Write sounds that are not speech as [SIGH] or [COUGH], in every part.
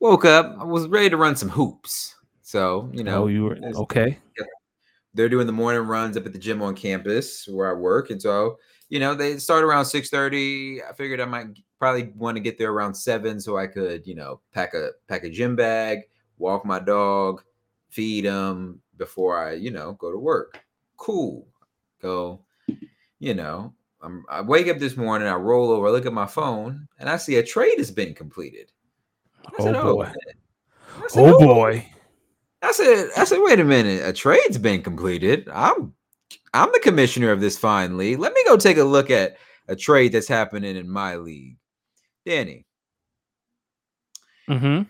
woke up. I was ready to run some hoops. So you know, Oh, you were okay. they're doing the morning runs up at the gym on campus where I work, and so you know they start around six thirty. I figured I might probably want to get there around seven so I could you know pack a pack a gym bag, walk my dog, feed him before I you know go to work. Cool, go. You know, I'm, I wake up this morning, I roll over, I look at my phone, and I see a trade has been completed. I Oh boy. man." I said, Oh boy. I said, I said, wait a minute, a trade's been completed. I'm I'm the commissioner of this fine league. Let me go take a look at a trade that's happening in my league. Danny, Mm-hmm. [SIGHS]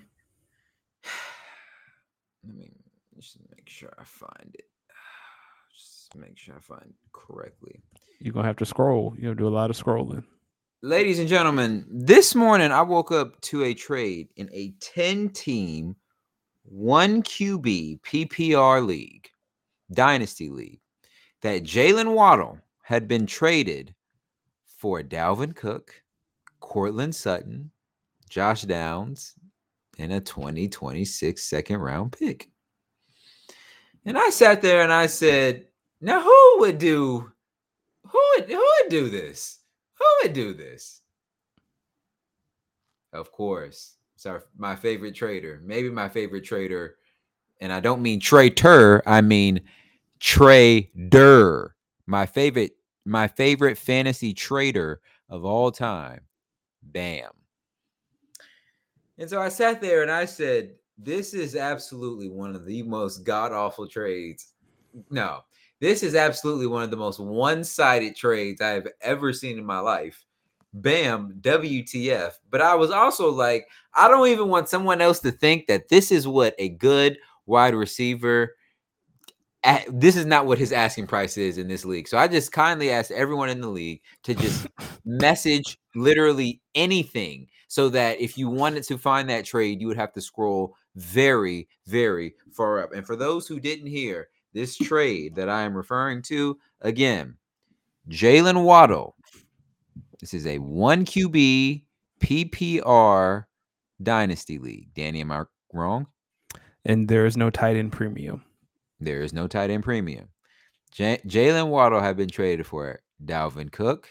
let me just make sure I find it. [SIGHS] Just make sure I find it correctly. You're gonna have to scroll. You'll do a lot of scrolling. Ladies and gentlemen, this morning I woke up to a trade in a 10 team, 1 QB PPR league, Dynasty League, that Jalen Waddle had been traded for Dalvin Cook, Courtland Sutton, Josh Downs, and a 2026 second round pick. And I sat there and I said, now who would do who would who would do this? Who would do this? Of course, it's our, my favorite trader, maybe my favorite trader, and I don't mean traitor, I mean trader. My favorite, my favorite fantasy trader of all time. Bam. And so I sat there and I said, This is absolutely one of the most god awful trades. No, this is absolutely one of the most one sided trades I have ever seen in my life. Bam, WTF. But I was also like, I don't even want someone else to think that this is what a good wide receiver. a- This is not what his asking price is in this league. So I just kindly asked everyone in the league to just message literally anything so that if you wanted to find that trade, you would have to scroll very, very far up. And for those who didn't hear, this trade that I am referring to again, Jalen Waddle. This is a one QB PPR dynasty league. Danny, am I wrong? And there is no tight end premium. There is no tight end premium. J- Jalen Waddle have been traded for Dalvin Cook,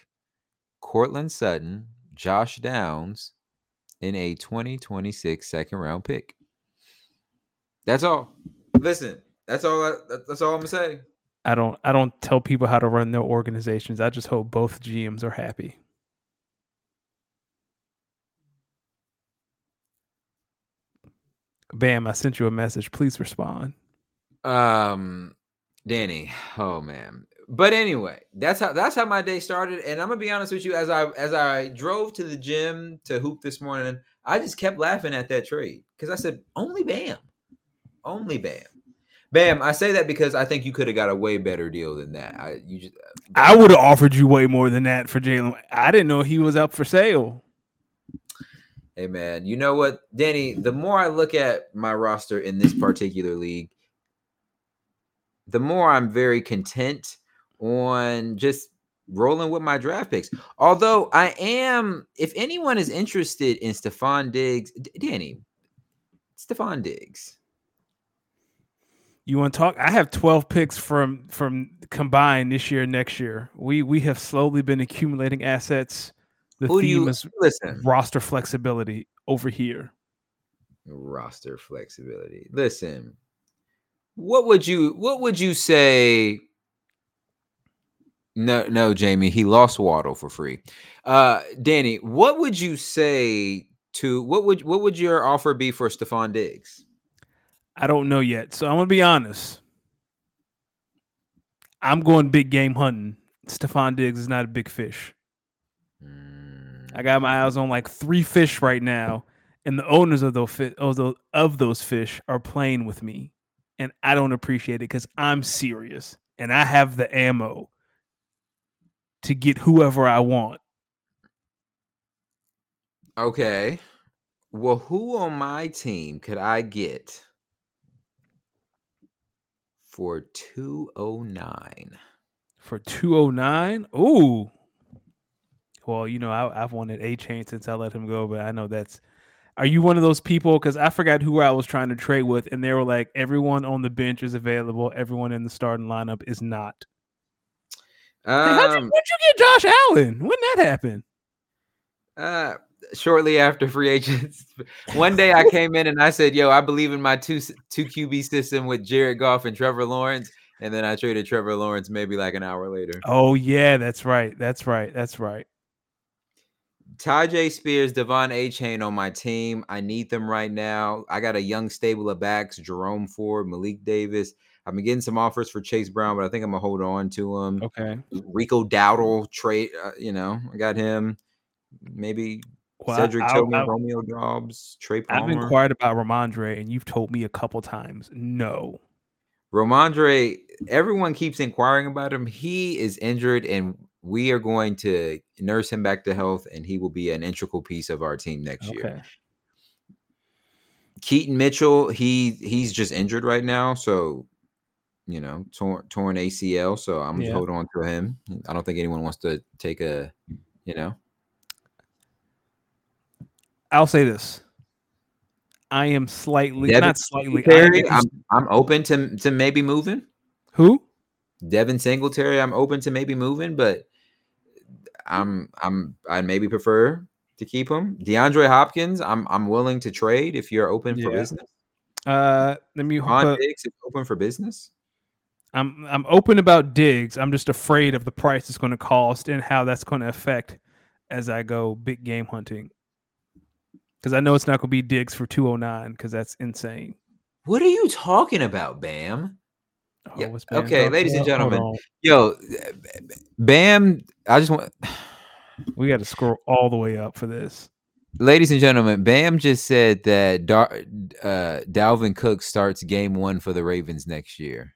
Courtland Sutton, Josh Downs, in a 2026 second round pick. That's all. Listen, that's all. I, that's all I'm gonna say. I don't I don't tell people how to run their organizations. I just hope both GMs are happy. Bam, I sent you a message. Please respond. Um, Danny. Oh man. But anyway, that's how that's how my day started. And I'm gonna be honest with you, as I as I drove to the gym to hoop this morning, I just kept laughing at that trade because I said, only Bam, only Bam, Bam. I say that because I think you could have got a way better deal than that. I you just uh, I would have offered you way more than that for Jalen. I didn't know he was up for sale. Hey man, you know what, Danny? The more I look at my roster in this particular league, the more I'm very content on just rolling with my draft picks. Although I am, if anyone is interested in Stefon Diggs, D- Danny, Stefon Diggs. You want to talk? I have 12 picks from from combined this year, and next year. We we have slowly been accumulating assets. The Who do theme you is listen? roster flexibility over here. Roster flexibility. Listen, what would you what would you say? No, no, Jamie, he lost Waddle for free. Uh Danny, what would you say to what would what would your offer be for Stefon Diggs? I don't know yet. So I'm gonna be honest. I'm going big game hunting. Stefon Diggs is not a big fish. Mm, I got my eyes on like three fish right now, and the owners of those fi- of those, of those fish are playing with me, and I don't appreciate it because I'm serious and I have the ammo to get whoever I want. Okay. Well, who on my team could I get for 209? For 209? Ooh. Well, you know, I, I've wanted Achane since I let him go, but I know that's Are you one of those people? Because I forgot who I was trying to trade with, and they were like, everyone on the bench is available, everyone in the starting lineup is not. Um, how'd, you, how'd you get Josh Allen? When that happen? Uh, shortly after free agents. One day I came in and I said, "Yo, I believe in my two two QB system with Jared Goff and Trevor Lawrence." And then I traded Trevor Lawrence maybe like an hour later. Oh yeah, that's right. That's right. That's right. Tyjae Spears, De'Von Achane on my team. I need them right now. I got a young stable of backs: Jerome Ford, Malik Davis. I've been getting some offers for Chase Brown, but I think I'm gonna hold on to him. Okay. Rico Dowdle trade. Uh, you know, I got him. Maybe well, Cedric I, Tillman, I, Romeo Doubs, Trey Palmer. I've inquired about Rhamondre, and you've told me a couple times no. Rhamondre, everyone keeps inquiring about him. He is injured, and we are going to nurse him back to health, and he will be an integral piece of our team next okay. year. Keaton Mitchell, he he's just injured right now, so you know, torn torn ACL. So I'm just holding on to him. I don't think anyone wants to take a, you know. I'll say this. I am slightly Devin not slightly. I'm, I'm open to to maybe moving. Who? Devin Singletary. I'm open to maybe moving, but I'm I'm I maybe prefer to keep him. DeAndre Hopkins. I'm I'm willing to trade if you're open yeah. for business. Uh, let me. On Diggs is open for business. I'm I'm open about Diggs. I'm just afraid of the price it's going to cost and how that's going to affect as I go big game hunting because I know it's not going to be Diggs for 209 because that's insane. What are you talking about, Bam? Oh, yeah. Bam okay, ladies and gentlemen, yo, Bam. I just want. [SIGHS] we got to scroll all the way up for this. Ladies and gentlemen, Bam just said that Dar- uh, Dalvin Cook starts game one for the Ravens next year.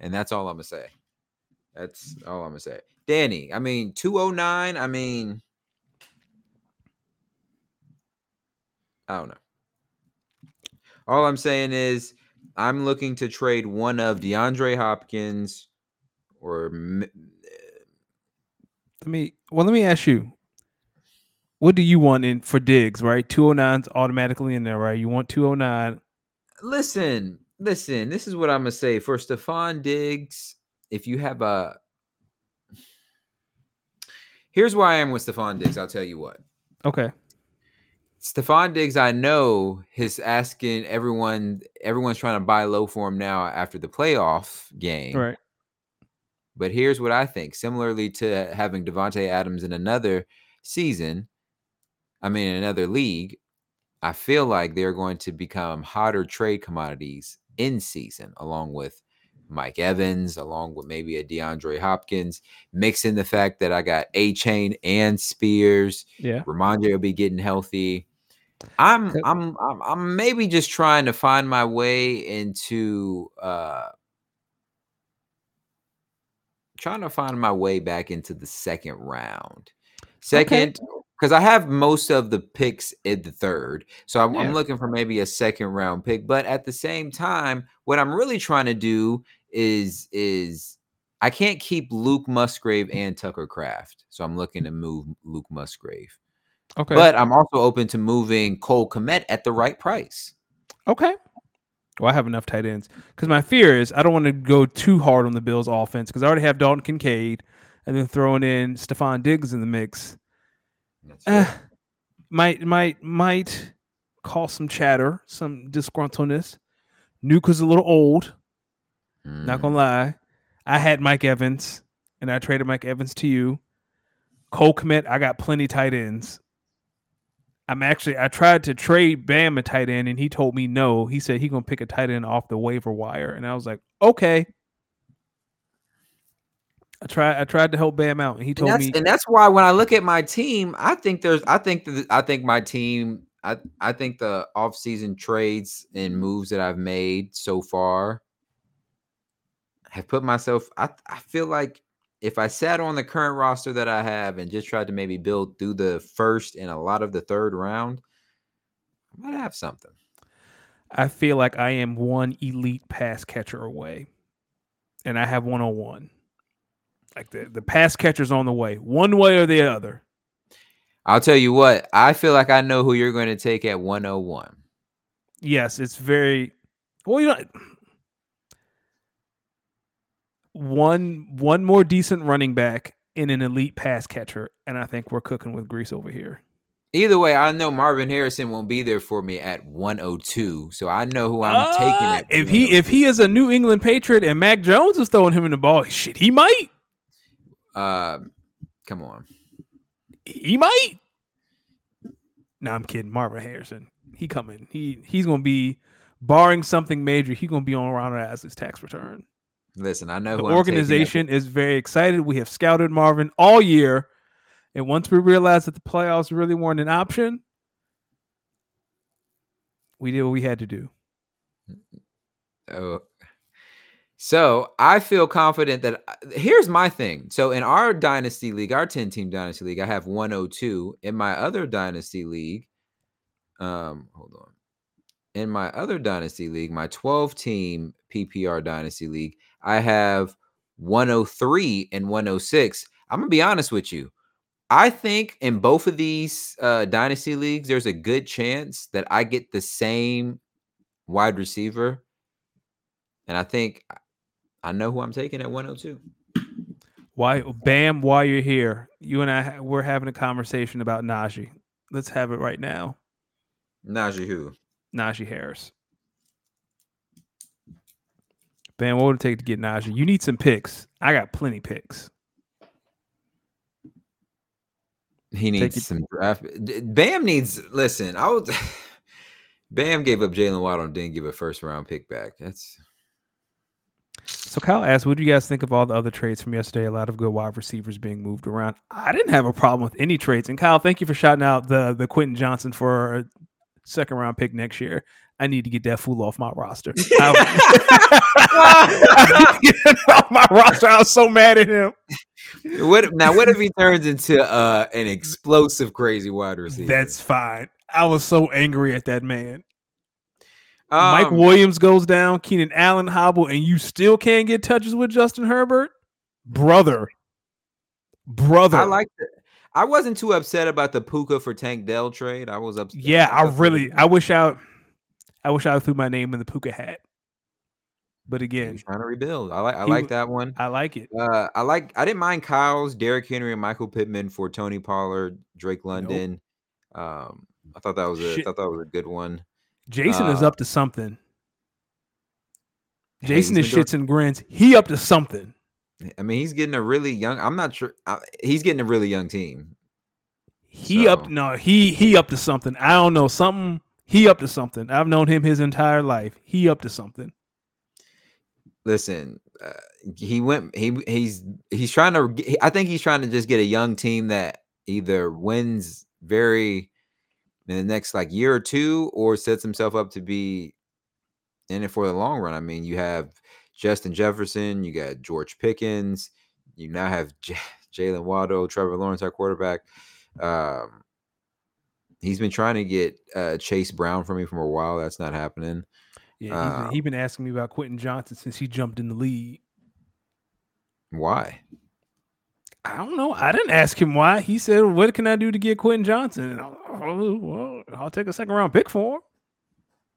And that's all I'm going to say. That's all I'm going to say. Danny, I mean, 209, I mean, I don't know. All I'm saying is I'm looking to trade one of DeAndre Hopkins or let me well let me ask you what do you want in for Diggs, right? 209's automatically in there, right? You want 209. Listen, listen, this is what I'm gonna say. For Stefon Diggs, if you have a here's why I am with Stefon Diggs, I'll tell you what. Okay. Stefon Diggs, I know, is asking everyone. Everyone's trying to buy low for him now after the playoff game. Right. But here's what I think. Similarly to having Davante Adams in another season, I mean, in another league, I feel like they're going to become hotter trade commodities in season, along with Mike Evans, along with maybe a DeAndre Hopkins, mixing the fact that I got Achane and Spears. Yeah. Rhamondre will be getting healthy. I'm I'm I'm I'm maybe just trying to find my way into uh trying to find my way back into the second round. Second, because okay. I have most of the picks in the third. So I'm, yeah. I'm, looking for maybe a second round pick. But at the same time, what I'm really trying to do is is I can't keep Luke Musgrave and Tucker Kraft. So I'm looking to move Luke Musgrave. Okay. But I'm also open to moving Cole Kmet at the right price. Okay. Well, I have enough tight ends because my fear is I don't want to go too hard on the Bills' offense because I already have Dalton Kincaid and then throwing in Stefon Diggs in the mix. Uh, might might might cause some chatter, some disgruntledness. Nuke is a little old. Mm. Not gonna mm. lie. I had Mike Evans and I traded Mike Evans to you. Cole Kmet, I got plenty tight ends. I'm actually I tried to trade Bam a tight end and he told me no. He said he gonna pick a tight end off the waiver wire, and I was like, okay. I tried I tried to help Bam out, and he told and me, and that's why when I look at my team, I think there's I think that I think my team I I think the offseason trades and moves that I've made so far have put myself. I I feel like if I sat on the current roster that I have and just tried to maybe build through the first and a lot of the third round, I might have something. I feel like I am one elite pass catcher away, and I have one on one. Like the, the pass catcher's on the way, one way or the other. I'll tell you what, I feel like I know who you're going to take at 101. Yes, it's very well, you know one one more decent running back in an elite pass catcher, and I think we're cooking with grease over here. Either way, I know Marvin Harrison won't be there for me at 102, so I know who I'm uh, taking. If he if he is a New England Patriot and Mac Jones is throwing him in the ball, shit, he might. Uh, come on, he might. No, I'm kidding. Marvin Harrison, he coming. He he's gonna be, barring something major, he's gonna be on Ron Isley's tax return. Listen, I know the organization is very excited. We have scouted Marvin all year and once we realized that the playoffs really weren't an option, we did what we had to do. Oh. So I feel confident that uh, here's my thing. So in our dynasty league, our 10 team dynasty league, I have 102. In my other dynasty league, um, hold on. In my other dynasty league, my 12 team PPR dynasty league, I have 103 and 106. I'm gonna be honest with you. I think in both of these uh, dynasty leagues, there's a good chance that I get the same wide receiver, and I think I know who I'm taking at 102. Why, Bam? While you're here, you and I we're having a conversation about Najee. Let's have it right now. Najee who? Najee Harris. Bam, what would it take to get Najee? You need some picks. I got plenty picks. He needs some draft. Bam needs. Listen, I was. [LAUGHS] Bam gave up Jalen Waddle and didn't give a first round pick back. That's. So Kyle asked, "What do you guys think of all the other trades from yesterday? A lot of good wide receivers being moved around. I didn't have a problem with any trades. And Kyle, thank you for shouting out the the Quentin Johnson for a second round pick next year. I need to get that fool off my roster. [LAUGHS] I, [LAUGHS] off my roster. I was so mad at him. What now? What if he turns into uh, an explosive, crazy wide receiver? That's fine. I was so angry at that man. Um, Mike Williams goes down, Keenan Allen hobble, and you still can't get touches with Justin Herbert, brother, brother. I like it. I wasn't too upset about the Puka for Tank Dell trade. I was upset. Yeah, I really. I wish I. I wish I threw my name in the Puka hat. But again, He's trying to rebuild. I like I like that one. I like it. Uh, I like I didn't mind Kyle's Derrick Henry and Michael Pittman for Tony Pollard, Drake London. Nope. Um, I thought that was a Shit. I thought that was a good one. Jason uh, is up to something. Jason is shits doing, and grins. He up to something. I mean, he's getting a really young. I'm not sure. Uh, he's getting a really young team. He so. up no. He he up to something. I don't know something. He up to something. I've known him his entire life. He up to something listen, uh, he went. He he's he's trying to. I think he's trying to just get a young team that either wins very in the next like year or two, or sets himself up to be in it for the long run. I mean, you have Justin Jefferson, you got George Pickens, you now have J- Jalen Waddle, Trevor Lawrence, our quarterback. Um, he's been trying to get uh, Chase Brown for me for a while. That's not happening. Yeah, he's been, uh he been asking me about Quentin Johnson since he jumped in the league. Why? I don't know. I didn't ask him why. He said, "What can I do to get Quentin Johnson?" And I'll, oh, well, I'll take a second round pick for him.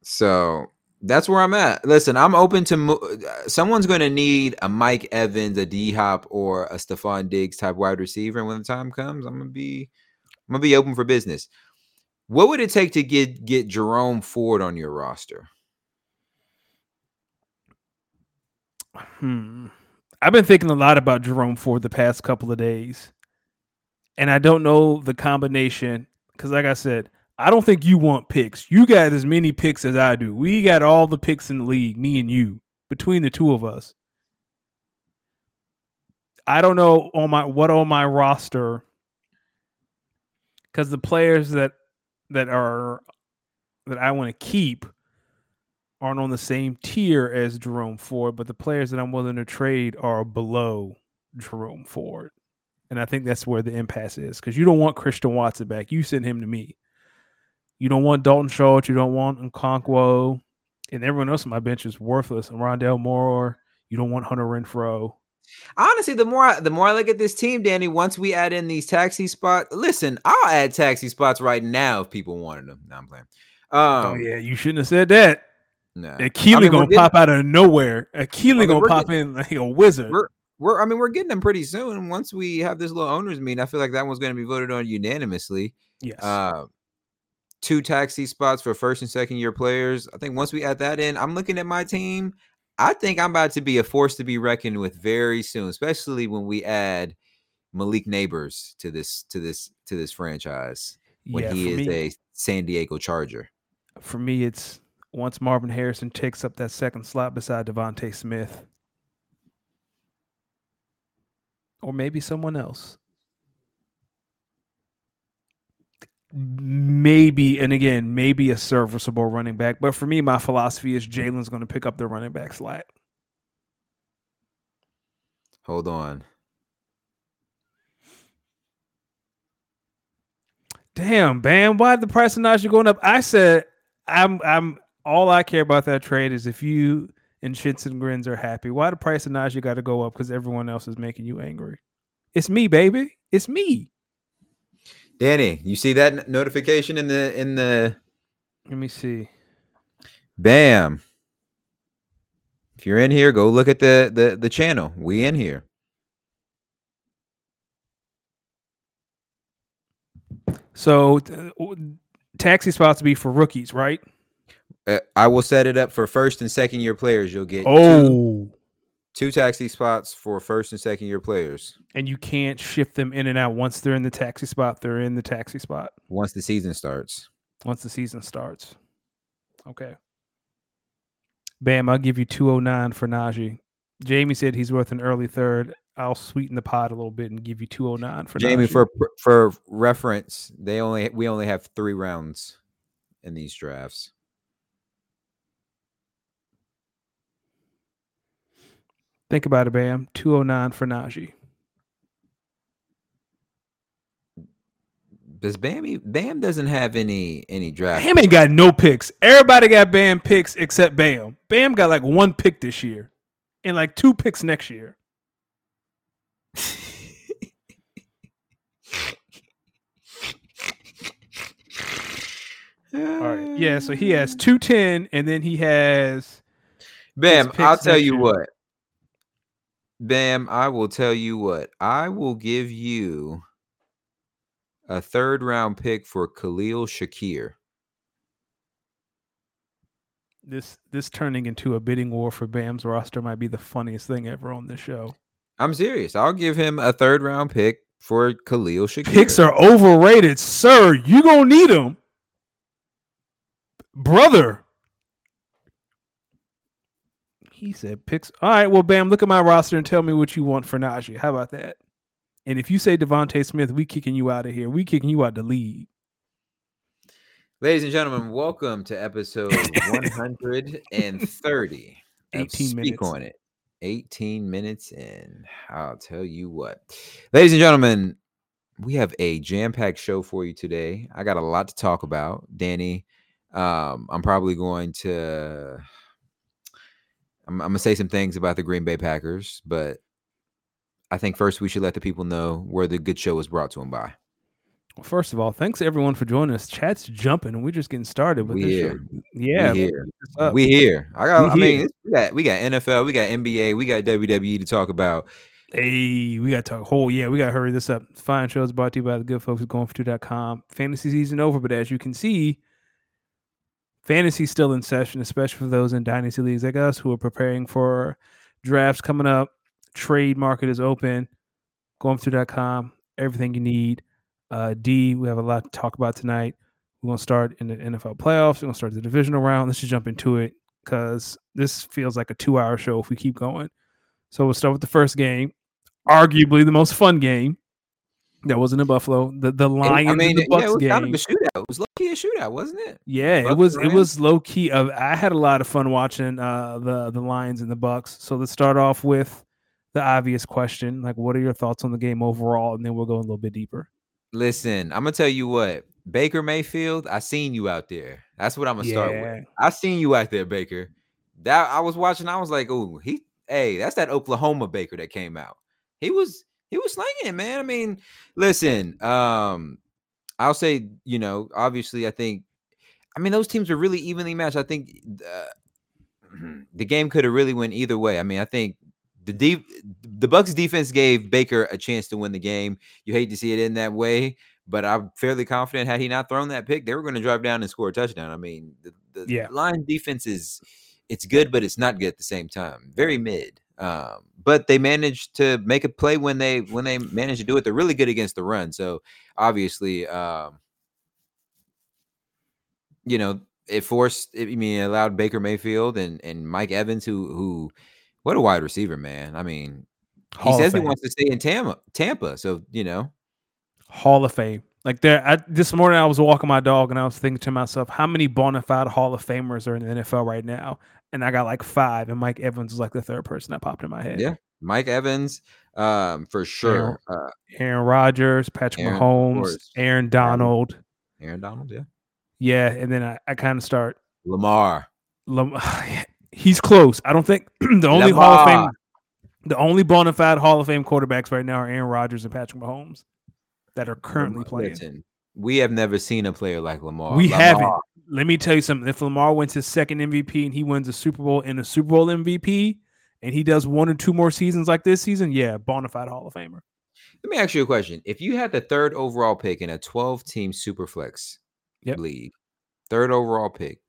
So that's where I'm at. Listen, I'm open to mo- uh, someone's going to need a Mike Evans, a D Hop, or a Stefon Diggs type wide receiver. And when the time comes, I'm gonna be, I'm gonna be open for business. What would it take to get get Jerome Ford on your roster? Hmm. I've been thinking a lot about Jerome Ford the past couple of days. And I don't know the combination because, like I said, I don't think you want picks. You got as many picks as I do. We got all the picks in the league, me and you, between the two of us. I don't know on my what on my roster because the players that that are that I want to keep aren't on the same tier as Jerome Ford, but the players that I'm willing to trade are below Jerome Ford. And I think that's where the impasse is because you don't want Christian Watson back. You send him to me. You don't want Dalton Schultz. You don't want Okonkwo. And everyone else on my bench is worthless. And Rondale Moore. You don't want Hunter Renfrow. Honestly, the more I, the more I look at this team, Danny, once we add in these taxi spots, listen, I'll add taxi spots right now if people wanted them. No, I'm playing. oh Um, yeah, you shouldn't have said that. nah. Akili I mean, gonna pop out of nowhere. Akili mean, gonna pop in like a wizard. We're we're I mean we're getting them pretty soon. Once we have this little owners meeting, I feel like that one's going to be voted on unanimously. Yes. Uh, two taxi spots for first and second year players. I think once we add that in, I'm looking at my team. I think I'm about to be a force to be reckoned with very soon, especially when we add Malik Nabers to this to this to this franchise when yeah, he is me, a San Diego Charger. for me, it's once Marvin Harrison takes up that second slot beside DeVonta Smith, or maybe someone else. Maybe, and again, maybe a serviceable running back. But for me, my philosophy is Jalen's going to pick up the running back slot. Hold on. Damn, Bam, why the price of Najee going up? I said I'm I'm all I care about that trade is if you and shits and grins are happy. Why the price of Najee got to go up because everyone else is making you angry? It's me, baby. It's me. Danny, you see that notification in the in the Let me see. Bam. If you're in here, go look at the the the channel. We in here. So taxi spots to be for rookies, right? Uh, I will set it up for first and second year players. You'll get Oh, two taxi spots for first and second year players and you can't shift them in and out once they're in the taxi spot. They're in the taxi spot once the season starts. once the season starts. Okay. Bam, I'll give you 209 for Najee. Jamie said he's worth an early third. I'll sweeten the pot a little bit and give you 209 for Jamie, Najee. for for reference, they only we only have three rounds in these drafts. Think about it, Bam. 209 for Najee. Does Bam Bam doesn't have any any draft? Bam ain't got no picks. Everybody got Bam picks except Bam. Bam got like one pick this year and like two picks next year. All right. Yeah, so he has [LAUGHS] 210 and then he has Bam, I'll tell you year. what. Bam, I will tell you what. I will give you a third round pick for Khalil Shakir. this this turning into a bidding war for Bam's roster might be the funniest thing ever on this show. I'm serious. I'll give him a third round pick for Khalil Shakir. Picks are overrated, sir. You gonna need them, brother. He said picks. All right, well, Bam, look at my roster and tell me what you want for Najee. How about that? And if you say DeVonta Smith, we kicking you out of here. We kicking you out the league. Ladies and gentlemen, welcome to episode [LAUGHS] 130 of 18 Speak minutes. on it. 18 minutes in. I'll tell you what. Ladies and gentlemen, we have a jam-packed show for you today. I got a lot to talk about. Danny, um, I'm probably going to I'm, I'm gonna say some things about the Green Bay Packers, but I think first we should let the people know where the good show was brought to them by. Well, first of all, thanks everyone for joining us. Chat's jumping, and we're just getting started with We this. here. show. Yeah, we here. We here. I got. We I mean, we got we got NFL, we got NBA, we got WWE to talk about. Hey, we got to talk whole. Yeah, we got to hurry this up. Fine shows brought to you by the good folks at goingfor2.com. Fantasy season over, but as you can see, fantasy's still in session, especially for those in dynasty leagues like us who are preparing for drafts coming up. Trade market is open. Goingfor2.com. Everything you need. Uh, D, we have a lot to talk about tonight. We're gonna start in the NFL playoffs. We're gonna start the divisional round. Let's just jump into it because this feels like a two-hour show if we keep going. So we'll start with the first game, arguably the most fun game that wasn't in Buffalo. The the Lions I mean, and the yeah, Bucs it was game. kind of a shootout. It was low key a shootout, wasn't it? yeah, it was it was low key. Of I had a lot of fun watching uh, the the Lions and the Bucs. So let's start off with the obvious question: like, what are your thoughts on the game overall? And then we'll go a little bit deeper. Listen, I'm gonna tell you what, Baker Mayfield. I seen you out there. That's what I'm gonna start with. I seen you out there, Baker. That I was watching. I was like, oh, he. hey, that's that Oklahoma Baker that came out. He was he was slinging it, man. I mean, listen, um, I'll say, you know, obviously, I think, I mean, those teams are really evenly matched. I think the, [CLEARS THROAT] the game could have really went either way. I mean, I think the deep the Bucs defense gave Baker a chance to win the game. You hate to see it in that way, but I'm fairly confident had he not thrown that pick, they were going to drive down and score a touchdown. I mean, the, the Yeah. line defense is it's good, but it's not good at the same time. Very mid. Um, but they managed to make a play when they when they managed to do it. They're really good against the run. So obviously, um, you know, it forced. I mean, it allowed Baker Mayfield and and Mike Evans, who who, what a wide receiver, man. I mean, he of says he wants to stay in Tampa. Tampa. So you know, Hall of Fame. Like there, I, this morning I was walking my dog and I was thinking to myself, how many bona fide Hall of Famers are in the NFL right now? And I got like five, and Mike Evans was like the third person that popped in my head. yeah, Mike Evans, um, for sure. Uh, Aaron Rodgers, Patrick Aaron, Mahomes. Aaron Donald. Aaron Donald, yeah, Yeah, and then I, I kind of start. Lamar. Lam- [SIGHS] He's close. I don't think [CLEARS THROAT] the only Hall of Fame, the only bona fide Hall of Fame quarterbacks right now are Aaron Rodgers and Patrick Mahomes that are currently Lamar- playing. Listen, we have never seen a player like Lamar. We Lamar, haven't. Let me tell you something. If Lamar wins his second MVP and he wins a Super Bowl and a Super Bowl MVP, and he does one or two more seasons like this season, yeah, bona fide Hall of Famer. Let me ask you a question. If you had the third overall pick in a 12 team Superflex Yep. league, third overall pick,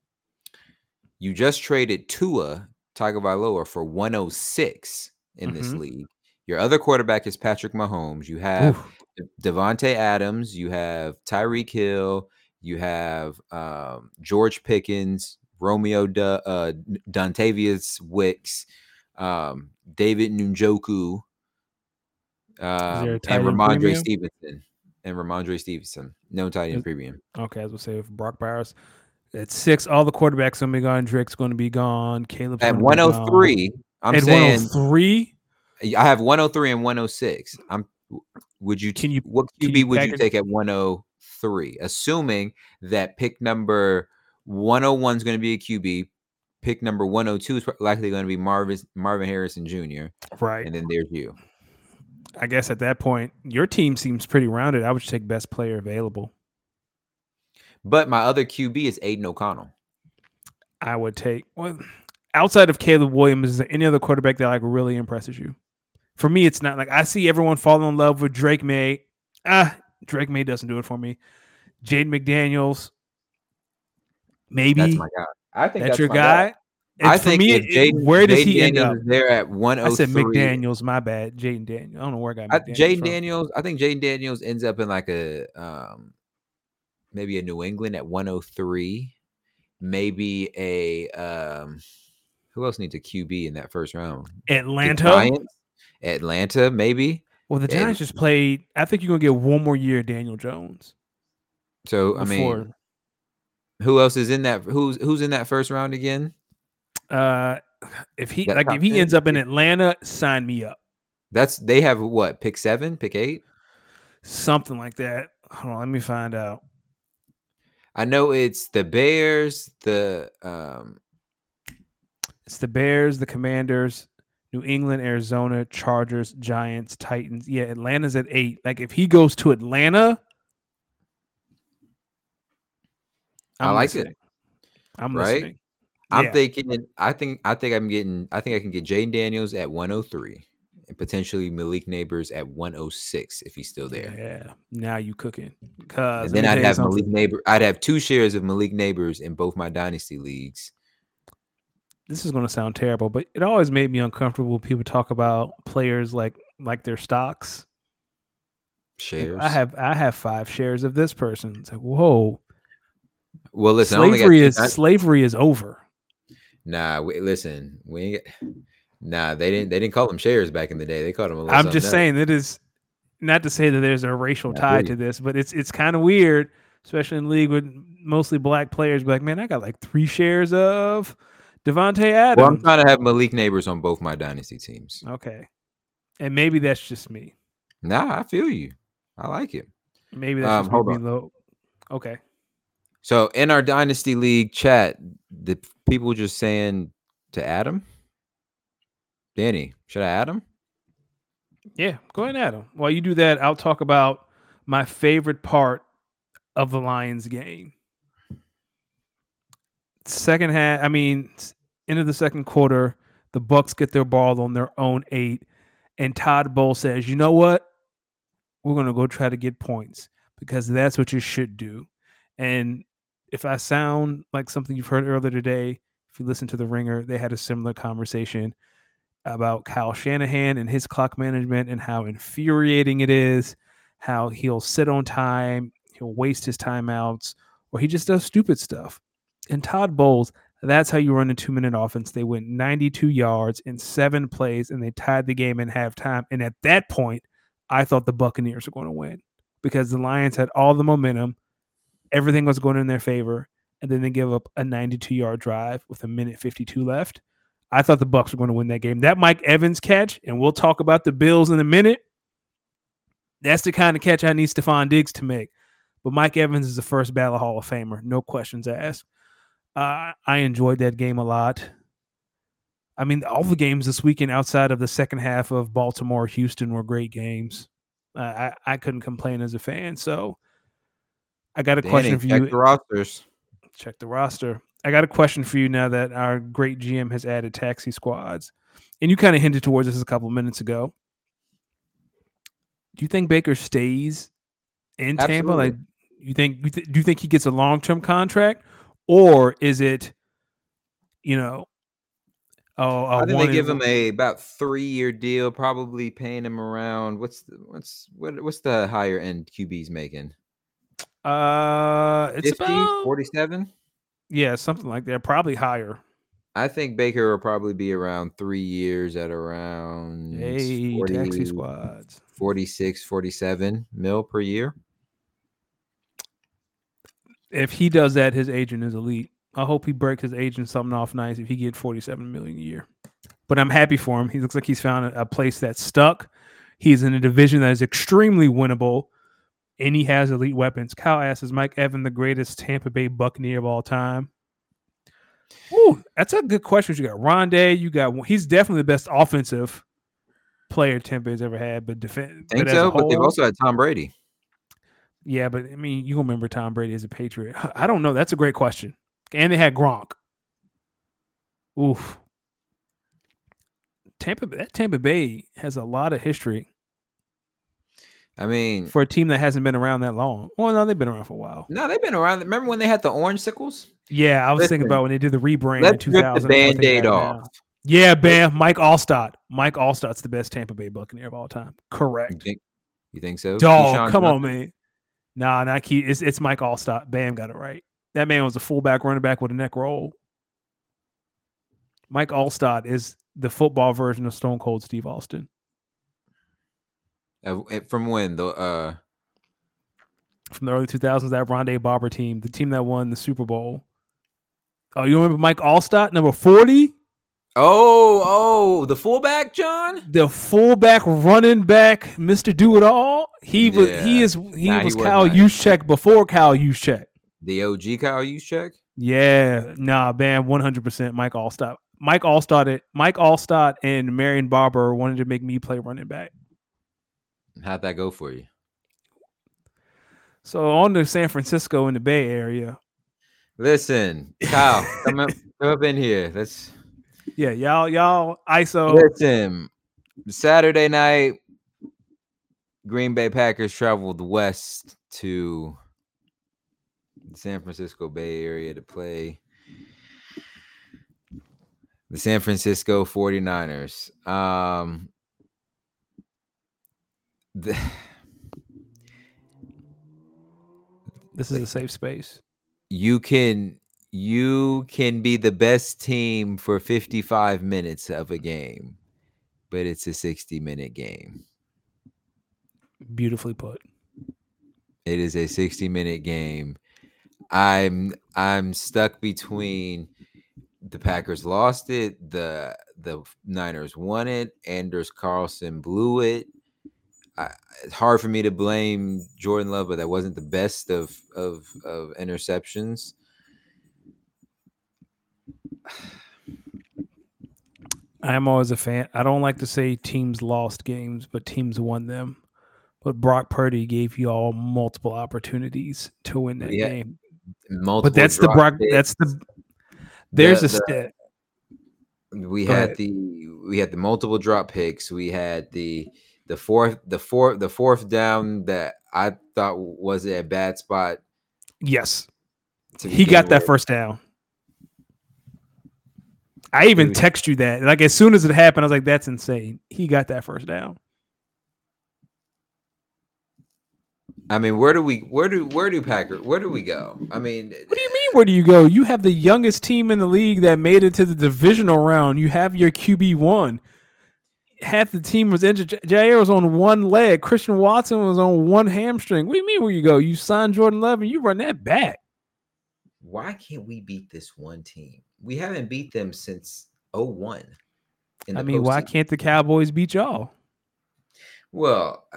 you just traded Tua Tagovailoa for 106 in this Mhm. league. Your other quarterback is Patrick Mahomes. You have Oof. Davante Adams, you have Tyreek Hill, you have um, George Pickens, Romeo du- uh, Dontayvion Wicks, um, David Njoku, um, there a tight and Rhamondre premium? Stevenson. And Rhamondre Stevenson. No tight end premium. Okay, as we say, with Brock Bowers. At six, all the quarterbacks going to be gone. Drake's going to be gone. Caleb At gonna be gone. 103, I'm At saying 103, I have 103 and 106. I'm would you Can you- what QB would you take at 103? Assuming that pick number 101 is going to be a QB, pick number 102 is likely going to be Marvin Marvin Harrison Jr. right? And then there's you. I guess at that point, your team seems pretty rounded. I would take best player available. But my other QB is Aidan O'Connell. I would take well, outside of Caleb Williams. Is there any other quarterback that like really impresses you? For me, it's not like I see everyone falling in love with Drake Maye. Ah, Drake Maye doesn't do it for me. Jaden McDaniels, maybe That's my guy. I think that's, that's your my guy. I for think me, if it- where does Jaden he end Daniels up? there at I said McDaniels. My bad, Jayden Daniels. I don't know where I got McDaniels Jaden from. Daniels, I think Jayden Daniels ends up in like a um maybe a New England at 103. Maybe a um who else needs a QB in that first round? Atlanta. Atlanta, maybe. Well, the and- Giants just played. I think you're gonna get one more year, of Daniel Jones. So I mean, who else is in that? Who's who's in that first round again? uh, if he That like if he 10, ends up in Atlanta, sign me up. That's they have what pick seven, pick eight. Something like that. Hold on, let me find out. I know it's the Bears, the um It's the Bears, the Commanders, New England, Arizona, Chargers, Giants, Titans. Yeah, Atlanta's at eight. Like if he goes to Atlanta, I like it. I'm Right? listening. I'm Yeah. thinking. I think. I think I'm getting. I think I can get Jayden Daniels at 103, and potentially Malik Nabers at 106 if he's still there. Yeah, now you cooking. Cause And then I'd have something. Malik Naber. I'd have two shares of Malik Nabers in both my dynasty leagues. This is going to sound terrible, but it always made me uncomfortable when people talk about players like like their stocks. Shares. I have I have five shares of this person. It's like whoa, Well, listen. I only got slavery is dy- slavery is over. Nah, we, listen. We ain't Nah, they didn't. They didn't call them shares back in the day. They called them. A little I'm just saying it is not to say that there's a racial I tie to this, but it's it's kind of weird, especially in league with mostly black players. Be like, man, I got like three shares of Davante Adams. Well, I'm trying to have Malik Nabers on both my dynasty teams. okay, and maybe that's just me. Nah, I feel you. I like it. Maybe that's Um, just me hold low. Okay. So in our dynasty league chat, the people just saying to Adam. Danny, should I add him? Yeah, go ahead and add him. While you do that, I'll talk about my favorite part of the Lions game. Second half, I mean, end of the second quarter, the Bucs get their ball on their own eight, and Todd Bowles says, "You know what? We're going to go try to get points because that's what you should do." And if I sound like something you've heard earlier today, if you listen to the Ringer, they had a similar conversation about Kyle Shanahan and his clock management and how infuriating it is, how he'll sit on time, he'll waste his timeouts, or he just does stupid stuff. And Todd Bowles, that's how you run a two minute offense. They went 92 yards in seven plays and they tied the game in halftime. And at that point, I thought the Buccaneers were going to win because the Lions had all the momentum. Everything was going in their favor. And then they give up a 92 yard drive with a minute 52 left. I thought the Bucs were going to win that game. That Mike Evans catch, and we'll talk about the Bills in a minute. That's the kind of catch I need Stefon Diggs to make. But Mike Evans is the first Battle Hall of Famer, no questions asked. Uh, I enjoyed that game a lot. I mean, all the games this weekend outside of the second half of Baltimore, Houston were great games. Uh, I I couldn't complain as a fan. So I got a Danny, question for check you. the rosters. Check the roster. I got a question for you now that our great GM has added taxi squads, and you kind of hinted towards this a couple minutes ago. Do you think Baker stays in Tampa? Like, you think? you th- Do you think he gets a long term contract, or is it, you know, oh, I think they give him a about three year deal, probably paying him around what's the, what's what what's the higher end QBs making? uh, it's 50, about 47? yeah, something like that. Probably higher. I think Baker will probably be around three years at around Hey, 40 taxi squads. 46, 47 mil per year. If he does that, his agent is elite. I hope he breaks his agent something off nice if he get 47 million a year. But I'm happy for him. He looks like he's found a, a place that's stuck. He's in a division that is extremely winnable, and he has elite weapons. Kyle asks, "Is Mike Evan the greatest Tampa Bay Buccaneer of all time?" Ooh, that's a good question. You got Rondé. You got he's definitely the best offensive player Tampa Bay's ever had. But defense, Think but so, but they've also had Tom Brady. Yeah, but I mean, you remember Tom Brady as a Patriot? I don't know. That's a great question. And they had Gronk. Oof. Tampa that Tampa Bay has a lot of history I mean, for a team that hasn't been around that long. Well, no, they've been around for a while. no, they've been around. Remember when they had the orange sickles? Yeah, I was thinking about when they did the rebrand in Let's rip 2000. the and band-aid off. now. Yeah, Bam, Mike Alstott. Mike Alstott's the best Tampa Bay Buccaneer of all time. You Correct. think, you think so? Dog, Keyshawn come on, man. Nah, not key. It's it's Mike Alstott. Bam got it right. That man was a fullback running back with a neck roll. Mike Alstott is the football version of Stone Cold Steve Austin. Uh, from when the uh from the early 2000s, that Rondé Barber team, the team that won the Super Bowl. Oh, you remember Mike Alstott, number 40? Oh oh the fullback John. The fullback running back, Mr. Do It All. He was he is he Nah, was was Kyle. Juszczyk before Kyle Juszczyk. The OG Kyle Juszczyk. Yeah, nah, man, 100% Mike Alstott. Mike Alstott, it- Mike Alstott and Marion Barber wanted to make me play running back. How'd that go for you? So on to San Francisco in the Bay Area. Listen, Kyle, come up, [LAUGHS] come up in here. Let's Yeah, y'all, y'all, ISO. listen. Saturday night, Green Bay Packers traveled west to the San Francisco Bay Area to play the San Francisco 49ers. Um, the, This is a safe space. you can you can be the best team for 55 minutes of a game but it's a 60 minute game. Beautifully put. it is a 60 minute game. I'm i'm stuck between the packers lost it the the niners won it anders carlson blew it. I, it's hard for me to blame jordan love but that wasn't the best of of of interceptions I'm always a fan. I don't like to say teams lost games, but teams won them. But Brock Purdy gave you all multiple opportunities to win that Yeah. game. Multiple But that's the Brock. That's the. There's The- a the- we Go had ahead. the we had the multiple drop picks. We had the the fourth the fourth the fourth down that I thought was a bad spot. Yes, he got that first down. I even Dude. text you that. Like as soon as it happened, I was like, "That's insane." He got that first down. I mean, where do we where do where do Packer where do we go? I mean, What do you mean? Where do you go? You have the youngest team in the league that made it to the divisional round. You have your QB one. Half the team was injured. Jaire was on one leg. Christian Watson was on one hamstring. What do you mean? Where you go? You signed Jordan Love and you run that back. why can't we beat this one team? We haven't beat them since 01. in I mean, why can't the Cowboys beat y'all? Well, [SIGHS]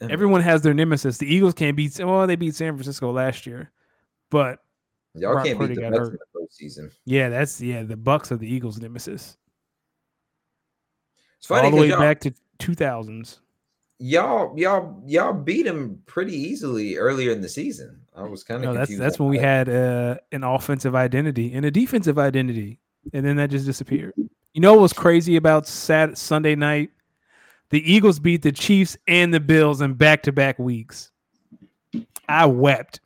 um, Everyone has their nemesis. The Eagles can't beat. Well, they beat San Francisco last year, but y'all Brock can't Purdy beat the got Bucs in hurt. the postseason. yeah, that's yeah. The Bucs are the Eagles' nemesis. It's funny All the way back to two thousands. Y'all y'all y'all beat them pretty easily earlier in the season. I was kind of No, that's that's when we had uh, an offensive identity and a defensive identity, and then that just disappeared. You know what was crazy about Sat Sunday night? The Eagles beat the Chiefs and the Bills in back to back weeks. I wept.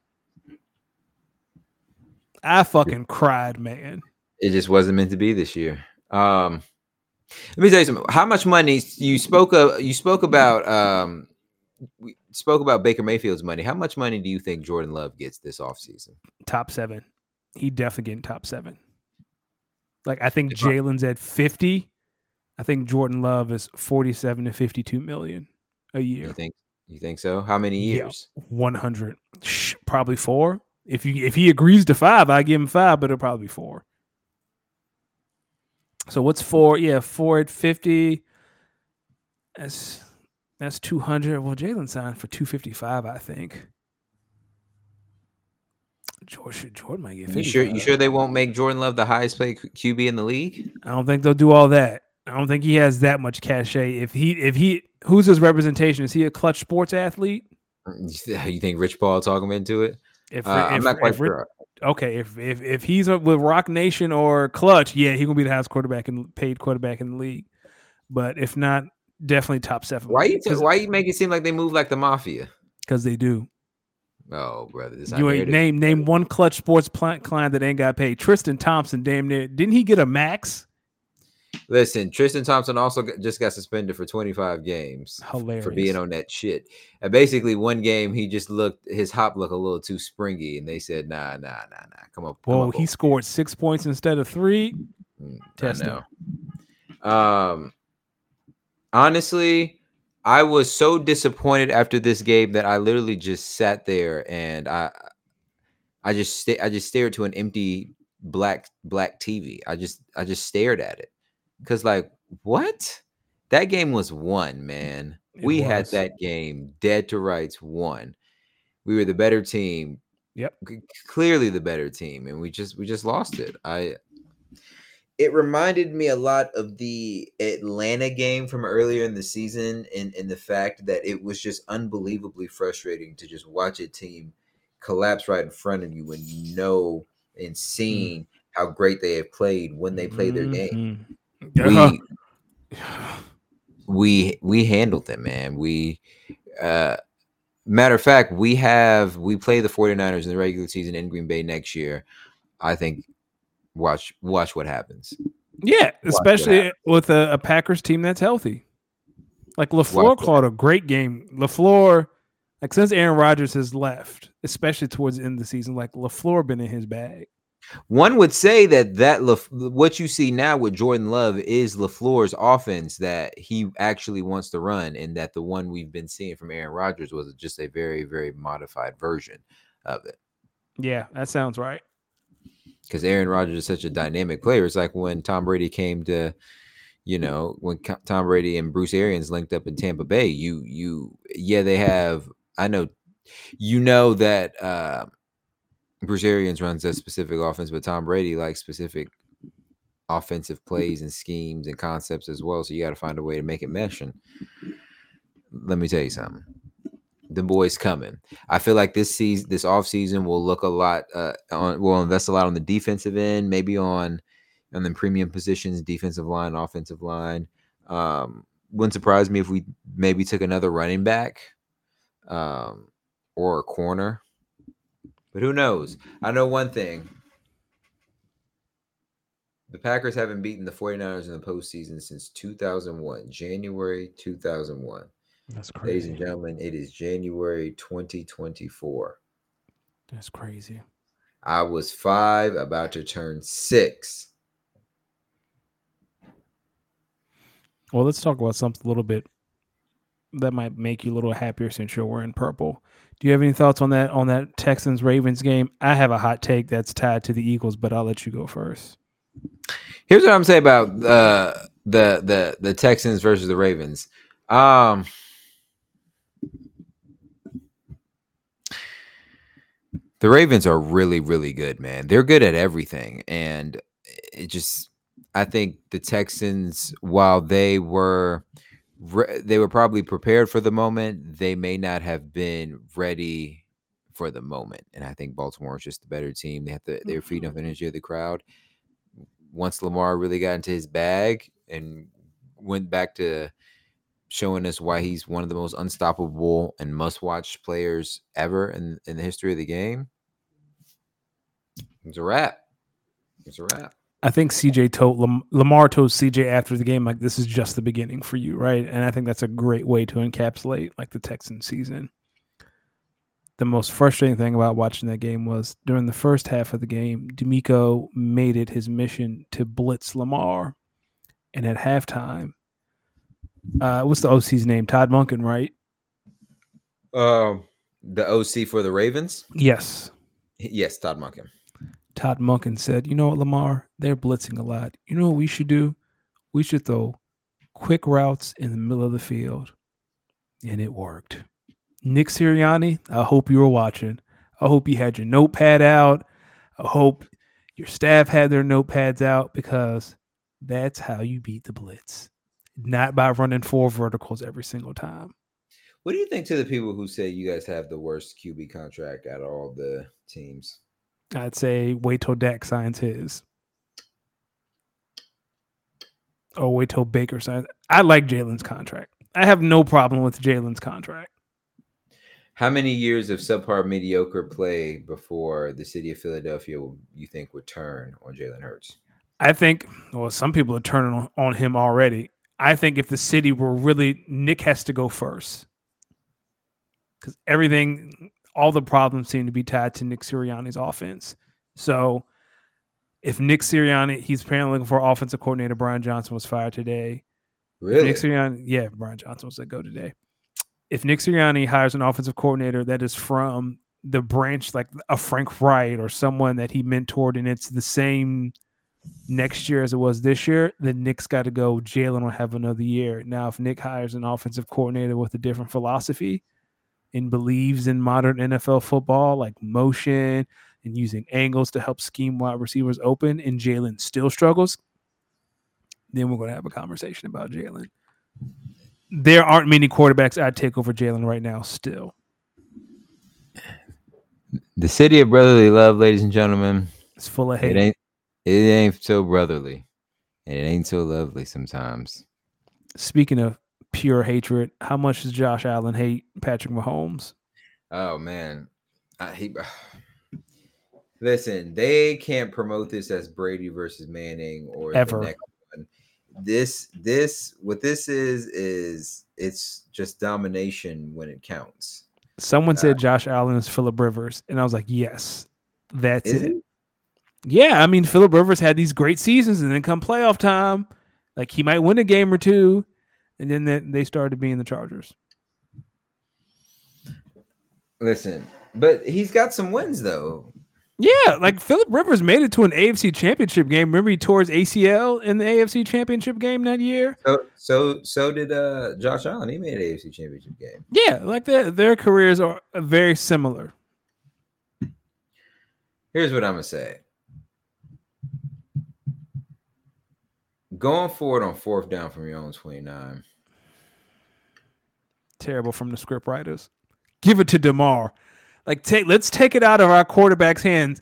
I fucking cried, man. it just wasn't meant to be this year. Um, let me tell you something. How much money you spoke of? You spoke about um, we spoke about Baker Mayfield's money. How much money do you think Jordan Love gets this offseason? Top seven. He definitely getting top seven. Like I think Jalen's at fifty. I think Jordan Love is forty-seven to fifty-two million a year. You think? You think so? How many Yeah. years? 100 probably four if you if he agrees to five i give him five but it'll probably be four so what's four yeah four at 50 that's that's 200 well jalen signed for 255 i think george jordan might get 50 You sure? You sure they won't make Jordan Love the highest paid QB in the league? i don't think they'll do all that i don't think he has that much cachet if he if he who's his representation is he a clutch sports athlete You think Rich Paul talk him into it? if, Uh, I'm not quite if sure. Okay, if if if he's with Roc Nation or Clutch, yeah, he gonna be the highest quarterback and paid quarterback in the league. But if not, definitely top seven. Why you t- why you make it seem like they move like the mafia? Because they do. Oh, brother, this You ain't name name one Clutch Sports client that ain't got paid. Tristan Thompson, damn near, didn't he get a max? Listen, Tristan Thompson also just got suspended for 25 games Hilarious. for being on that shit. And basically, one game he just looked his hop looked a little too springy, and they said, "Nah, nah, nah, nah, come up." come Whoa, up he over scored six points instead of three. Mm, Test. Um, honestly, I was so disappointed after this game that I literally just sat there and I, I just sta- I just stared to an empty black black TV. I just I just stared at it because like what? That game was won, man. It we had that game dead to rights won. We were the better team. Yep. clearly the better team, and we just we just lost it. I it reminded me a lot of the Atlanta game from earlier in the season and, in the fact that it was just unbelievably frustrating to just watch a team collapse right in front of you when you know Mm. and seeing how great they have played when they play their game. We [LAUGHS] we we handled them, man. We uh matter of fact, we have we play the 49ers in the regular season in Green Bay next year. I think watch watch what happens. Yeah, what especially with a, a Packers team that's healthy. Like LaFleur called a great game. LaFleur, like since Aaron Rodgers has left, especially towards the end of the season, like LaFleur been in his bag. One would say that that what you see now with Jordan Love is LaFleur's offense that he actually wants to run, and that the one we've been seeing from Aaron Rodgers was just a very, very modified version of it. Yeah, that sounds right. Because Aaron Rodgers is such a dynamic player. It's like when Tom Brady came to, you know, when Tom Brady and Bruce Arians linked up in Tampa Bay. You, you, yeah, they have. I know, you know that. uh Bruce Arians runs a specific offense, but Tom Brady likes specific offensive plays and schemes and concepts as well. So you got to find a way to make it mesh. And let me tell you something. The boys coming. I feel like this season, this off season will look a lot. Uh, on will invest a lot on the defensive end, maybe on on the premium positions, defensive line, offensive line. Um, wouldn't surprise me if we maybe took another running back, um, or a corner. But who knows? I know one thing. The Packers haven't beaten the 49ers in the postseason since 2001, January 2001. That's crazy. Ladies and gentlemen, it is January 2024. That's crazy. I was five, about to turn six. Well, let's talk about something a little bit that might make you a little happier since you're wearing purple. Do you have any thoughts on that on that Texans Ravens game? I have a hot take that's tied to the Eagles, but I'll let you go first. Here's what I'm saying about uh, the the the Texans versus the Ravens. Um, the Ravens are really really good, man. They're good at everything, and it just I think the Texans, while they were they were probably prepared for the moment, they may not have been ready for the moment. And I think Baltimore is just the better team. They have to they're feeding off mm-hmm. the energy of the crowd once Lamar really got into his bag and went back to showing us why he's one of the most unstoppable and must-watch players ever in, in the history of the game, it's a wrap. It's a wrap. I think CJ told Lam- Lamar told CJ after the game like this is just the beginning for you, right? And I think that's a great way to encapsulate like the Texan season the most frustrating thing about watching that game was during the first half of the game, DeMeco made it his mission to blitz Lamar. And at halftime, uh, what's the OC's name? Todd Monken, right? Um, the OC for the Ravens? Yes. Yes, Todd Monken. Todd Monken said, You know what, Lamar? They're blitzing a lot. You know what we should do? We should throw quick routes in the middle of the field. And it worked. Nick Sirianni, I hope you were watching. I hope you had your notepad out. I hope your staff had their notepads out because that's how you beat the blitz, not by running four verticals every single time. What do you think to the people who say you guys have the worst QB contract out of all the teams? I'd say wait till Dak signs his. Or wait till Baker signs. I like Jalen's contract. I have no problem with Jalen's contract. How many years of subpar mediocre play before the city of Philadelphia will, you think would turn on Jalen Hurts? I think, well, some people are turning on, on him already. I think if the city were really, Nick has to go first because everything, all the problems seem to be tied to Nick Sirianni's offense. So if Nick Sirianni, he's apparently looking for offensive coordinator. Brian Johnson was fired today. Really? Nick Sirianni, yeah, Brian Johnson was let go today if Nick Sirianni hires an offensive coordinator that is from the branch like a Frank Reich or someone that he mentored and it's the same next year as it was this year, then Nick's got to go. Jalen will have another year. Now, if Nick hires an offensive coordinator with a different philosophy and believes in modern NFL football, like motion and using angles to help scheme wide receivers open, and Jalen still struggles, then we're going to have a conversation about Jalen there aren't many quarterbacks I'd take over Jalen right now. Still, the city of brotherly love, ladies and gentlemen, it's full of hate. It ain't. It ain't so brotherly, and it ain't so lovely sometimes. Speaking of pure hatred, how much does Josh Allen hate Patrick Mahomes? Oh man, I, he. [SIGHS] Listen, they can't promote this as Brady versus Manning or ever this this what this is is it's just domination when it counts. Someone uh, said Josh Allen is Philip Rivers, and I was like, yes, that's it. it. Yeah, I mean Philip Rivers had these great seasons, and then come playoff time, like he might win a game or two, and then they, they started being the Chargers. Listen, but he's got some wins though. Yeah, like Philip Rivers made it to an AFC Championship game. Remember, he tore his ACL in the AFC Championship game that year. So, so, so did uh, Josh Allen. He made an AFC Championship game. Yeah, like their their careers are very similar. Here's what I'm gonna say. Going forward on fourth down from your own 29. Terrible from the script writers. Give it to Damar. Like take let's take it out of our quarterback's hands.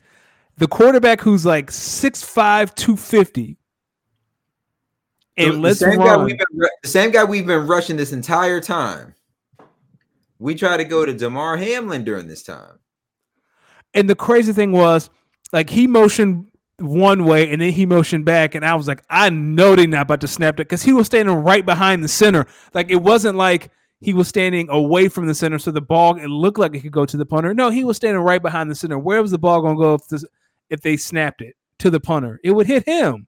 The quarterback who's like 6'5, 250. And The- let's the same, run. guy we've been, the same guy we've been rushing this entire time. We try to go to Damar Hamlin during this time. And the crazy thing was, like he motioned one way and then he motioned back, and I was like, I know they're not about to snap it because he was standing right behind the center. Like it wasn't like he was standing away from the center, so the ball it looked like it could go to the punter. No, he was standing right behind the center. Where was the ball going to go if this, if they snapped it to the punter? It would hit him.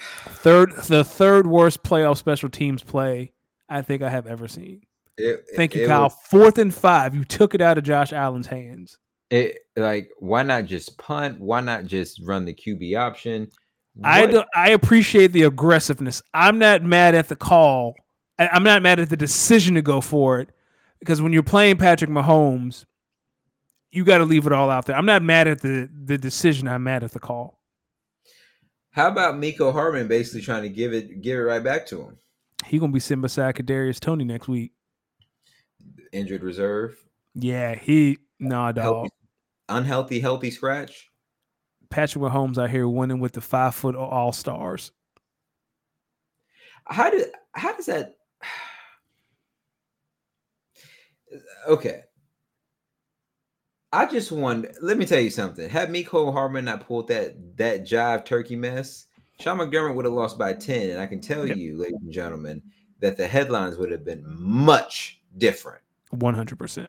Third, the third worst playoff special teams play I think I have ever seen. It- Thank you, Kyle. was- Fourth and five. You took it out of Josh Allen's hands. it like why not just punt? Why not just run the QB option? I do, I appreciate the aggressiveness. I'm not mad at the call. I, I'm not mad at the decision to go for it because when you're playing Patrick Mahomes, you got to leave it all out there. I'm not mad at the the decision. I'm mad at the call. How about Mecole Hardman basically trying to give it give it right back to him? He gonna be sitting beside Kadarius Toney next week. Injured reserve, Yeah, he nah dog. healthy, unhealthy, healthy scratch. Patrick Mahomes out here winning with the five foot all stars. How do how does that [SIGHS] okay. I just want let me tell you something. Had Mecole Hardman not pulled that that jive turkey mess, Sean McDermott would have lost by 10. And I can tell Yep. you, ladies and gentlemen, that the headlines would have been much different. One hundred percent.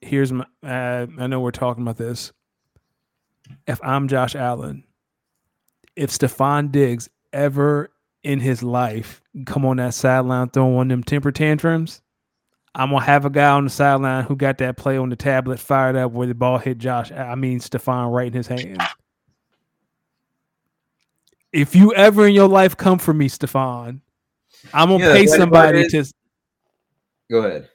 Here's my. Uh, I know we're talking about this. If I'm Josh Allen, if Stefon Diggs ever in his life come on that sideline throwing one of them temper tantrums, I'm gonna have a guy on the sideline who got that play on the tablet fired up where the ball hit Josh. I mean Stefon right in his hand. If you ever in your life come for me, Stefon, I'm gonna Yeah, pay somebody to Go ahead.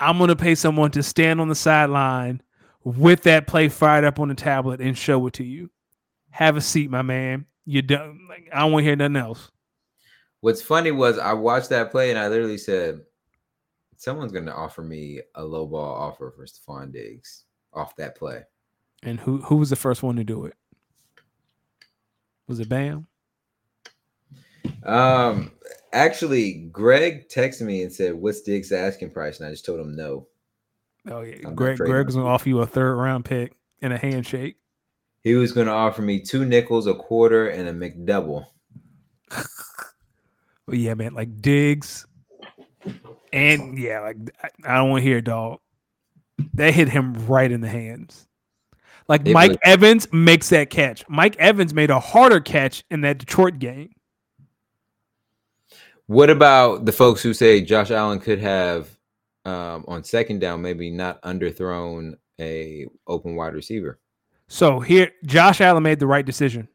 I'm gonna pay someone to stand on the sideline with that play fired up on the tablet and show it to you. Have a seat, my man. You done. Like I don't want to hear nothing else. What's funny was I watched that play and I literally said, someone's gonna offer me a low ball offer for Stefon Diggs off that play. And who who was the first one to do it? Was it Bam? Um, actually, Greg texted me and said, "What's Diggs' asking price?" And I just told him no. Oh yeah, I'm Greg. Greg's gonna offer you a third round pick and a handshake. He was to offer me two nickels, a quarter, and a McDouble. [LAUGHS] But yeah, man, like Diggs, and yeah, like I, I don't want to hear it, dog. That hit him right in the hands. Like It Mike Evans makes that catch. Mike Evans made a harder catch in that Detroit game. What about the folks who say Josh Allen could have um, on second down maybe not underthrown a open wide receiver? So here, Josh Allen made the right decision.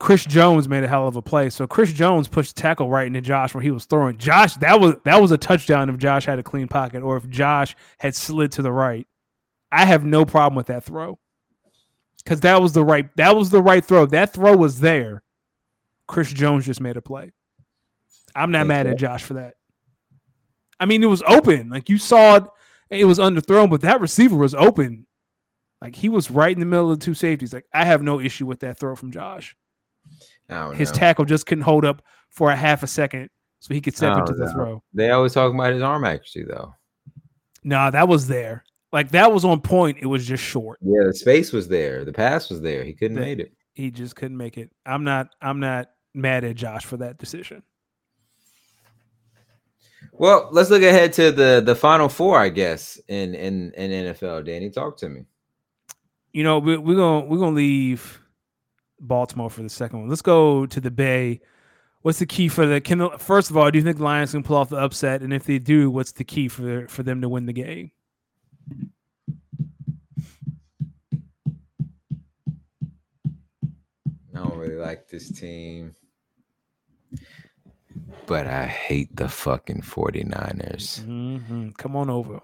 Chris Jones made a hell of a play. So Chris Jones pushed tackle right into Josh where he was throwing. Josh, that was that was a touchdown if Josh had a clean pocket or if Josh had slid to the right. I have no problem with that throw. Cause that was the right that was the right throw. That throw was there. Chris Jones just made a play. I'm not mad at Josh for that. I mean, it was open. Like you saw it, it was underthrown, but that receiver was open. Like he was right in the middle of the two safeties. Like I have no issue with that throw from Josh. His know. tackle just couldn't hold up for a half a second, so he could step into don't the throw. They always talk about his arm accuracy though. Nah, that was there. Like that was on point. It was just short. Yeah, the space was there. The pass was there. He couldn't The- made it. He just couldn't make it. I'm not. I'm not mad at Josh for that decision. Well, let's look ahead to the the final four, I guess, in in in NFL. Danny, talk to me. You know, we, we're gonna we're gonna leave Baltimore for the second one. Let's go to the Bay. What's the key for the? Can the, first of all, do you think the Lions can pull off the upset? And if they do, what's the key for for them to win the game? I don't really like this team. But I hate the fucking 49ers. Mhm. Come on over.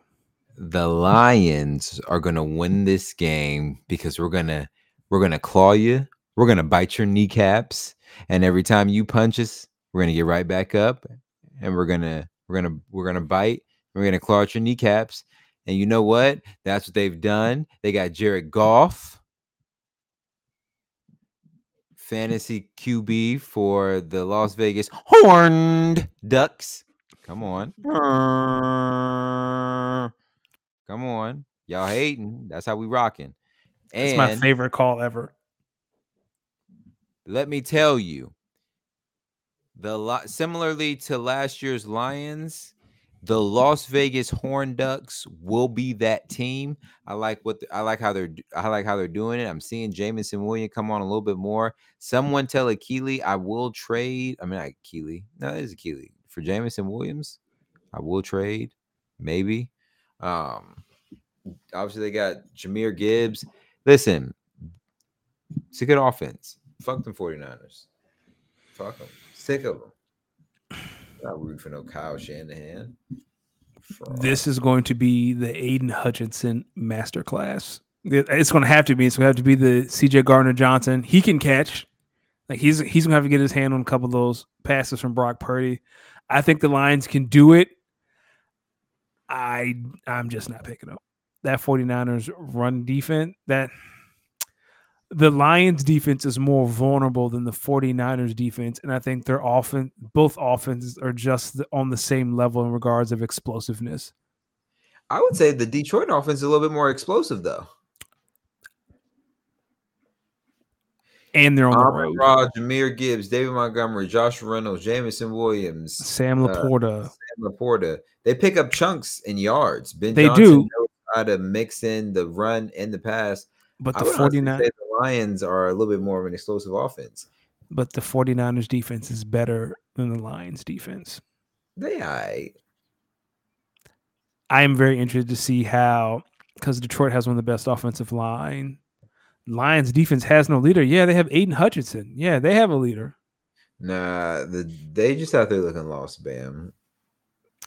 the Lions are gonna win this game because we're gonna we're gonna claw you, we're gonna bite your kneecaps, and every time you punch us, we're gonna get right back up, and we're gonna we're gonna we're gonna bite, we're gonna claw at your kneecaps, and you know what? That's what they've done. They got Jared Goff, fantasy QB for the Las Vegas Horned Ducks. Come on. Come on. Y'all hating. That's how we rocking. And It's my favorite call ever. let me tell you, the similarly to last year's Lions, the Las Vegas Horn Ducks will be that team. I like what the- I like how they're I like how they're doing it. I'm seeing Jameson Williams come on a little bit more. Someone tell Akili I will trade. I mean, not Akili. No, it is Akili for Jameson Williams. I will trade, maybe. Um, obviously they got Jahmyr Gibbs. Listen, it's a good offense. Fuck them 49ers. Fuck them. Sick of them. Not root for no Kyle Shanahan. Fraud. This is going to be the Aidan Hutchinson masterclass. It's going to have to be. It's going to have to be the CJ Gardner Johnson. He can catch. Like he's he's going to have to get his hand on a couple of those passes from Brock Purdy. I think the Lions can do it. I I'm just not picking up that 49ers run defense. That the Lions defense is more vulnerable than the 49ers defense and I think their offense both offenses are just on the same level in regards of explosiveness. I would say the Detroit offense is a little bit more explosive though. And they're on the road. Ra, Jahmyr Gibbs, David Montgomery, Josh Reynolds, Jameson Williams, Sam uh, Laporta. Sam Laporta. They pick up chunks in yards. Ben They Johnson do. knows how to mix in the run and the pass. But the would honestly 49 say the Lions are a little bit more of an explosive offense. but the 49ers defense is better than the Lions defense. They I I am very interested to see how because Detroit has one of the best offensive line. Lions defense has no leader. Yeah, they have Aidan Hutchinson. Yeah, they have a leader. nah the they just out there looking lost, Bam.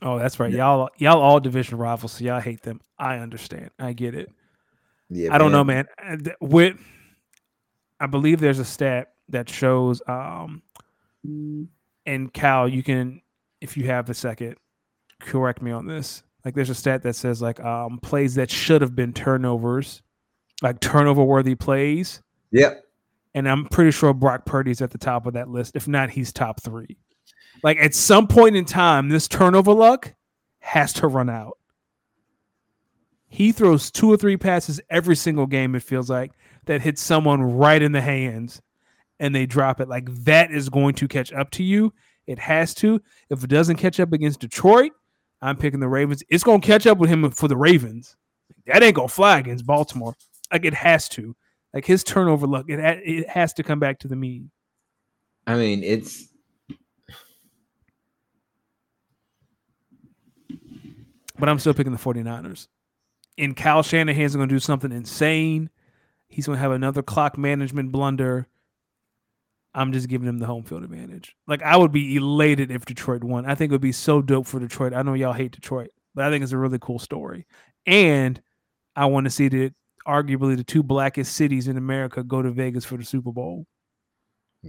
Oh, that's right. Y'all y'all all division rivals, so y'all hate them. I understand. I get it. Yeah, I don't know, man. With I believe there's a stat that shows um and Cal, you can if you have a second, correct me on this. Like there's a stat that says like um plays that should have been turnovers, like turnover worthy plays. Yep. And I'm pretty sure Brock Purdy's at the top of that list. If not, he's top three. Like at some point in time, this turnover luck has to run out. He throws two or three passes every single game, it feels like, that hits someone right in the hands and they drop it. Like that is going to catch up to you. It has to. If it doesn't catch up against Detroit, I'm picking the Ravens. It's going to catch up with him for the Ravens. That ain't going to fly against Baltimore. Like it has to. Like his turnover luck, it, it has to come back to the mean. I mean, it's but I'm still picking the 49ers. And Kyle Shanahan's going to do something insane. He's going to have another clock management blunder. I'm just giving him the home field advantage. Like I would be elated if Detroit won. I think it would be so dope for Detroit. I know y'all hate Detroit, but I think it's a really cool story. And I want to see the arguably the two blackest cities in America go to Vegas for the Super Bowl.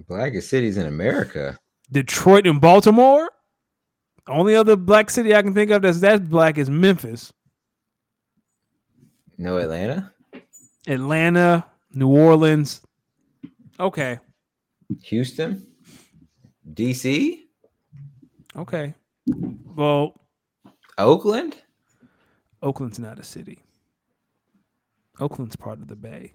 blackest cities in America. Detroit and Baltimore. Only other black city I can think of that's that black is Memphis. No Atlanta, Atlanta, New Orleans. Okay. Houston, DC, Okay. Well, Oakland. Oakland's not a city. Oakland's part of the Bay.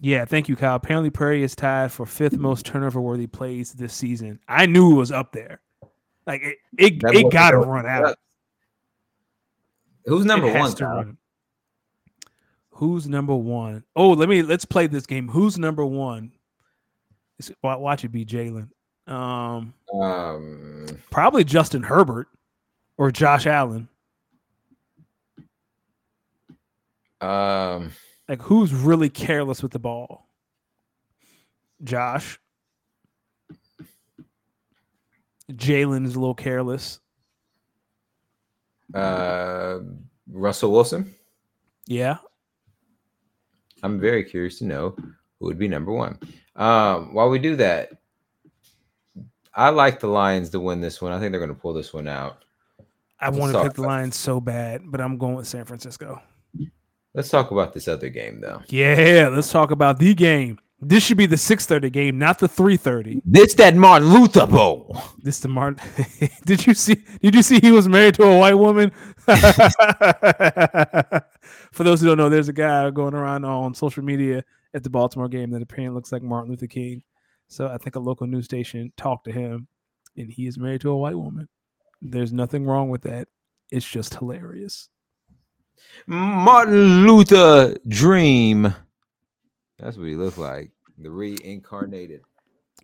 Yeah, thank you, Kyle. Apparently, Purdy is tied for fifth most turnover worthy plays this season. I knew it was up there. Like it, it, it got to run out. Who's number one? To Kyle? run. Who's number one? Oh, let me let's play this game. Who's number one? It's- Watch it be Jalen. Um, Um, probably Justin Herbert or Josh Allen. um, Like who's really careless with the ball? Josh. Jalen is a little careless. uh, Russell Wilson. Yeah. I'm very curious to know who would be number one. Um, while we do that, I like the Lions to win this one. I think they're going to pull this one out. I want to pick the Lions so bad, but I'm going with San Francisco. Let's talk about this other game, though. Yeah, let's talk about the game. This should be the 6:30 game, not the 3:30. This that Martin Luther Bowl. This the Martin. [LAUGHS] did you see? Did you see he was married to a white woman? [LAUGHS] For those who don't know, there's a guy going around on social media at the Baltimore game that apparently looks like Martin Luther King. So I think a local news station talked to him, and he is married to a white woman. There's nothing wrong with that. It's just hilarious. Martin Luther Dream. That's what he looks like. The reincarnated.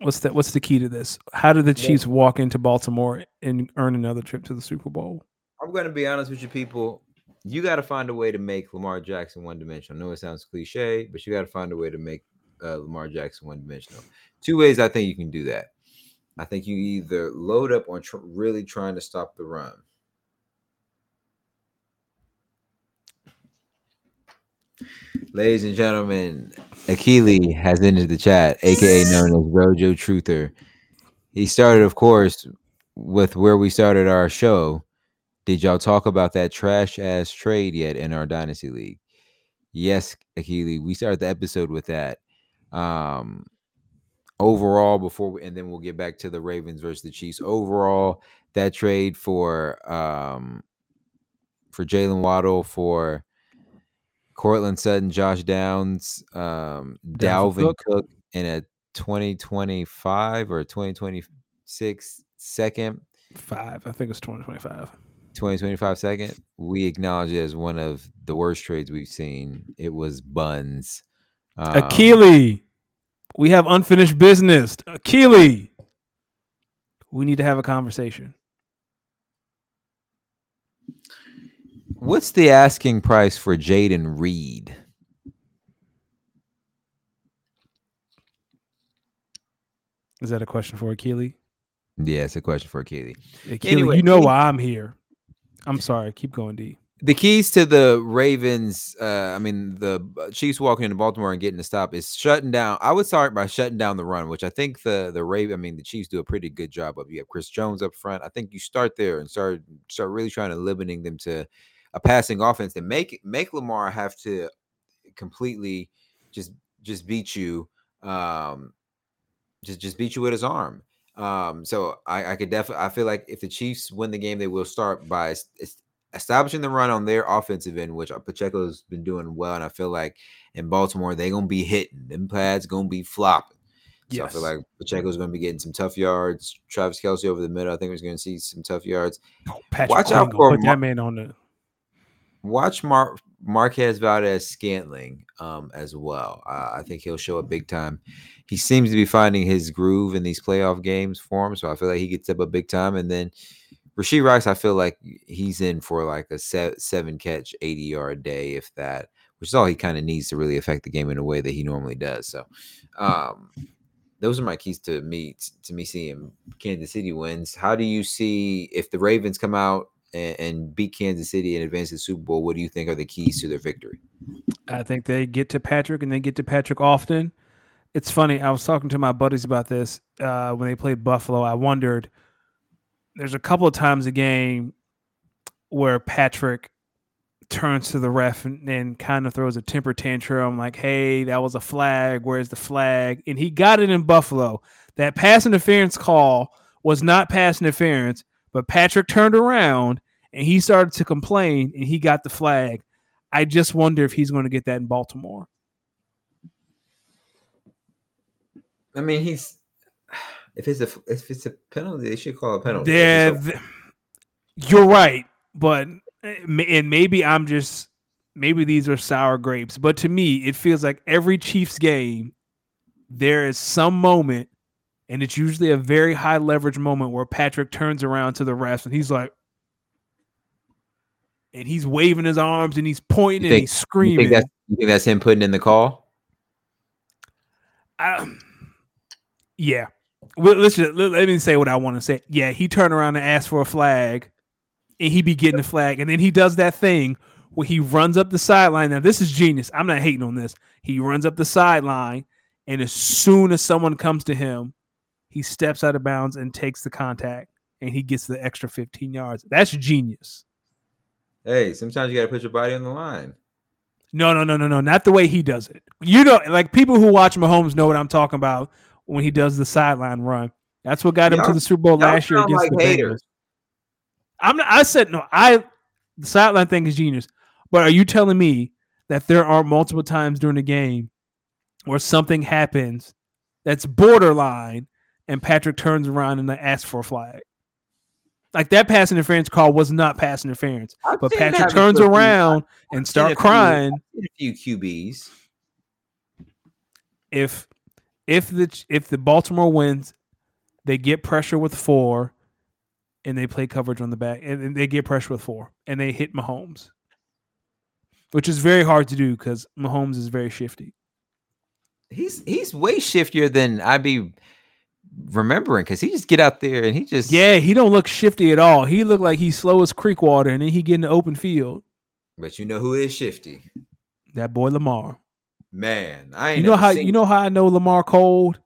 What's that? What's the key to this? How did the Chiefs walk into Baltimore and earn another trip to the Super Bowl? I'm going to be honest with you, people. You got to find a way to make Lamar Jackson one dimensional. I know it sounds cliche, but you got to find a way to make uh, Lamar Jackson one dimensional. Two ways I think you can do that. I think you either load up on tr- really trying to stop the run. Ladies and gentlemen, Akili has entered the chat, aka known as Rojo Truther. He started, of course, with where we started our show. Did y'all talk about that trash ass trade yet in our dynasty league? Yes, Akili, we started the episode with that. Um, overall, before we, and then we'll get back to the Ravens versus the Chiefs. Overall, that trade for um for Jaylen Waddle for Courtland Sutton, Josh Downs, um, Dalvin Cook. Cook in a 2025 or 2026 second. Five. I think it's 2025. 2025 second. We acknowledge it as one of the worst trades we've seen. It was buns. Um, Akili. We have unfinished business. Akili. We need to have a conversation. What's the asking price for Jayden Reed? Is that a question for Akili? Yeah, it's a question for Akili. Akili, anyway, you know why I'm here. I'm sorry. Keep going, D the keys to the Ravens, uh, I mean, the Chiefs walking into Baltimore and getting the stop is shutting down. I would start by shutting down the run, which I think the the Raven, I mean, the Chiefs do a pretty good job of. You have Chris Jones up front. I think you start there and start start really trying to limiting them to a passing offense and make make Lamar have to completely just just beat you, um, just just beat you with his arm. Um, so I, I could definitely I feel like if the Chiefs win the game, they will start by establishing the run on their offensive end, which uh, Pacheco's been doing well, and I feel like in Baltimore they're gonna be hitting them pads, gonna be flopping. So yes. I feel like Pacheco's gonna be getting some tough yards. Travis Kelce over the middle, I think we're gonna see some tough yards. Oh, Watch out for put Mar- that man on the. Watch Mar- Marquez Valdes-Scantling um, as well. Uh, I think he'll show up big time. He seems to be finding his groove in these playoff games for him, so I feel like he gets up a big time, and then Rashee Rice, I feel like he's in for like a seven catch, 80 yard day, if that, which is all he kind of needs to really affect the game in a way that he normally does. So, um, those are my keys to me to me seeing Kansas City wins. How do you see if the Ravens come out and, and beat Kansas City and advance to the Super Bowl? What do you think are the keys to their victory? I think they get to Patrick and they get to Patrick often. It's funny. I was talking to my buddies about this uh, when they played Buffalo. I wondered there's a couple of times a game where Patrick turns to the ref and, and, kind of throws a temper tantrum like, hey, that was a flag. Where's the flag? And he got it in Buffalo. That pass interference call was not pass interference, but Patrick turned around and he started to complain and he got the flag. I just wonder if he's going to get that in Baltimore. I mean, he's if it's a if it's a penalty, they should call a penalty. Yeah, you're right, but eh, and maybe I'm just maybe these are sour grapes, but to me, it feels like every Chiefs game there is some moment, and it's usually a very high leverage moment where Patrick turns around to the refs and he's like. And he's waving his arms and he's pointing think, and he's screaming. You think, that's, you think that's him putting in the call? Um, yeah, let's just, let me say what I want to say. Yeah, he turned around and asked for a flag, and he be getting the flag, and then he does that thing where he runs up the sideline. Now, this is genius. I'm not hating on this. He runs up the sideline, and as soon as someone comes to him, he steps out of bounds and takes the contact, and he gets the extra 15 yards. That's genius. Hey, sometimes you got to put your body on the line. No, no, no, no, no. Not the way he does it. You know, like people who watch Mahomes know what I'm talking about when he does the sideline run. That's what got him Y'all- to the Super Bowl last year against like the haters. Bengals. I'm not, I said no. I the sideline thing is genius. But are you telling me that there are multiple times during the game where something happens that's borderline and Patrick turns around and asks for a flag? Like that pass interference call was not pass interference. I've But Patrick turns to a few- around and start crying a few QBs. if if the if the Baltimore wins, they get pressure with four, and they play coverage on the back, and, and they get pressure with four, and they hit Mahomes, which is very hard to do because Mahomes is very shifty. He's he's way shiftier than I'd be remembering because he just get out there and he just Yeah, he don't look shifty at all. He look like he's slow as creek water, and then he get in the open field. But you know who is shifty? That boy Lamar. Man, I ain't You know how seen- you know how I know Lamar cold.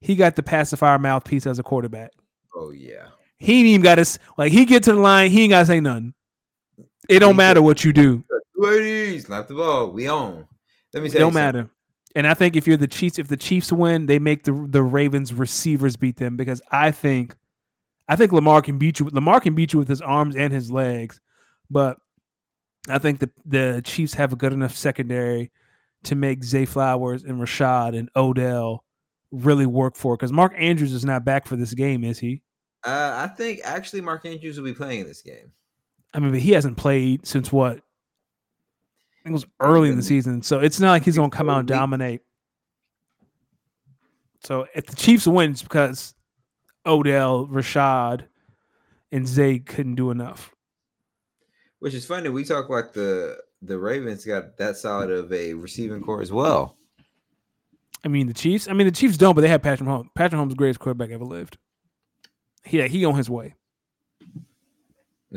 He got the pacifier mouthpiece as a quarterback. Oh yeah, He ain't even got to like he get to the line. He ain't got to say nothing. It don't matter what you do. ladies, snap the ball. We on. Let me It say don't matter. And I think if you're the Chiefs, if the Chiefs win, they make the the Ravens receivers beat them because I think, I think Lamar can beat you. Lamar can beat you with his arms and his legs, but I think the the Chiefs have a good enough secondary to make Zay Flowers and Rashod and Odell really work for. Because Mark Andrews is not back for this game, is he? Uh, I think actually Mark Andrews will be playing this game. I mean, but he hasn't played since what? It was early in the season, so it's not like he's gonna come out and dominate. So if the Chiefs win, it's because Odell, Rashod, and Zay couldn't do enough. Which is funny. We talk like the the Ravens got that solid of a receiving core as well. I mean, the Chiefs. I mean, the Chiefs don't, but they have Patrick Mahomes. Patrick Mahomes, the greatest quarterback ever lived. Yeah, he on his way.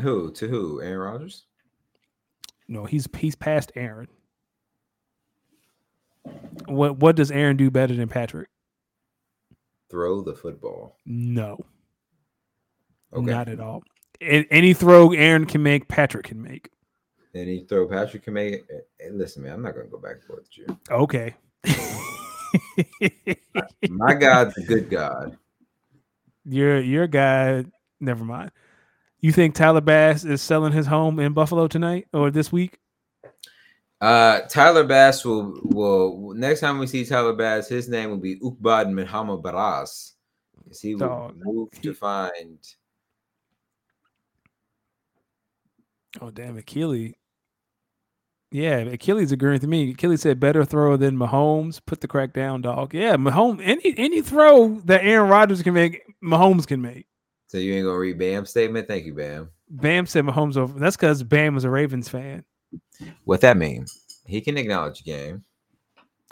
Who to who? Aaron Rodgers. No, he's he's past Aaron. What what does Aaron do better than Patrick? Throw the football. No. Okay. Not at all. Any throw Aaron can make, Patrick can make. Any throw Patrick can make it. eh, Listen, man, I'm not gonna go back and forth with you. Okay. My God's a good God. [LAUGHS] your your guy. Never mind. You think Tyler Bass is selling his home in Buffalo tonight or this week? Uh, Tyler Bass will will next time we see Tyler Bass, his name will be Ukbad Muhammad Baras. He will move he- to find Oh damn, Achilles. Yeah, Achilles agreeing with me. Achilles said better throw than Mahomes. Put the crack down, dog. Yeah, Mahomes. Any any throw that Aaron Rodgers can make, Mahomes can make. So you ain't gonna read Bam's statement. Thank you, Bam. Bam said Mahomes over. That's because Bam was a Ravens fan. What that mean? He can acknowledge game.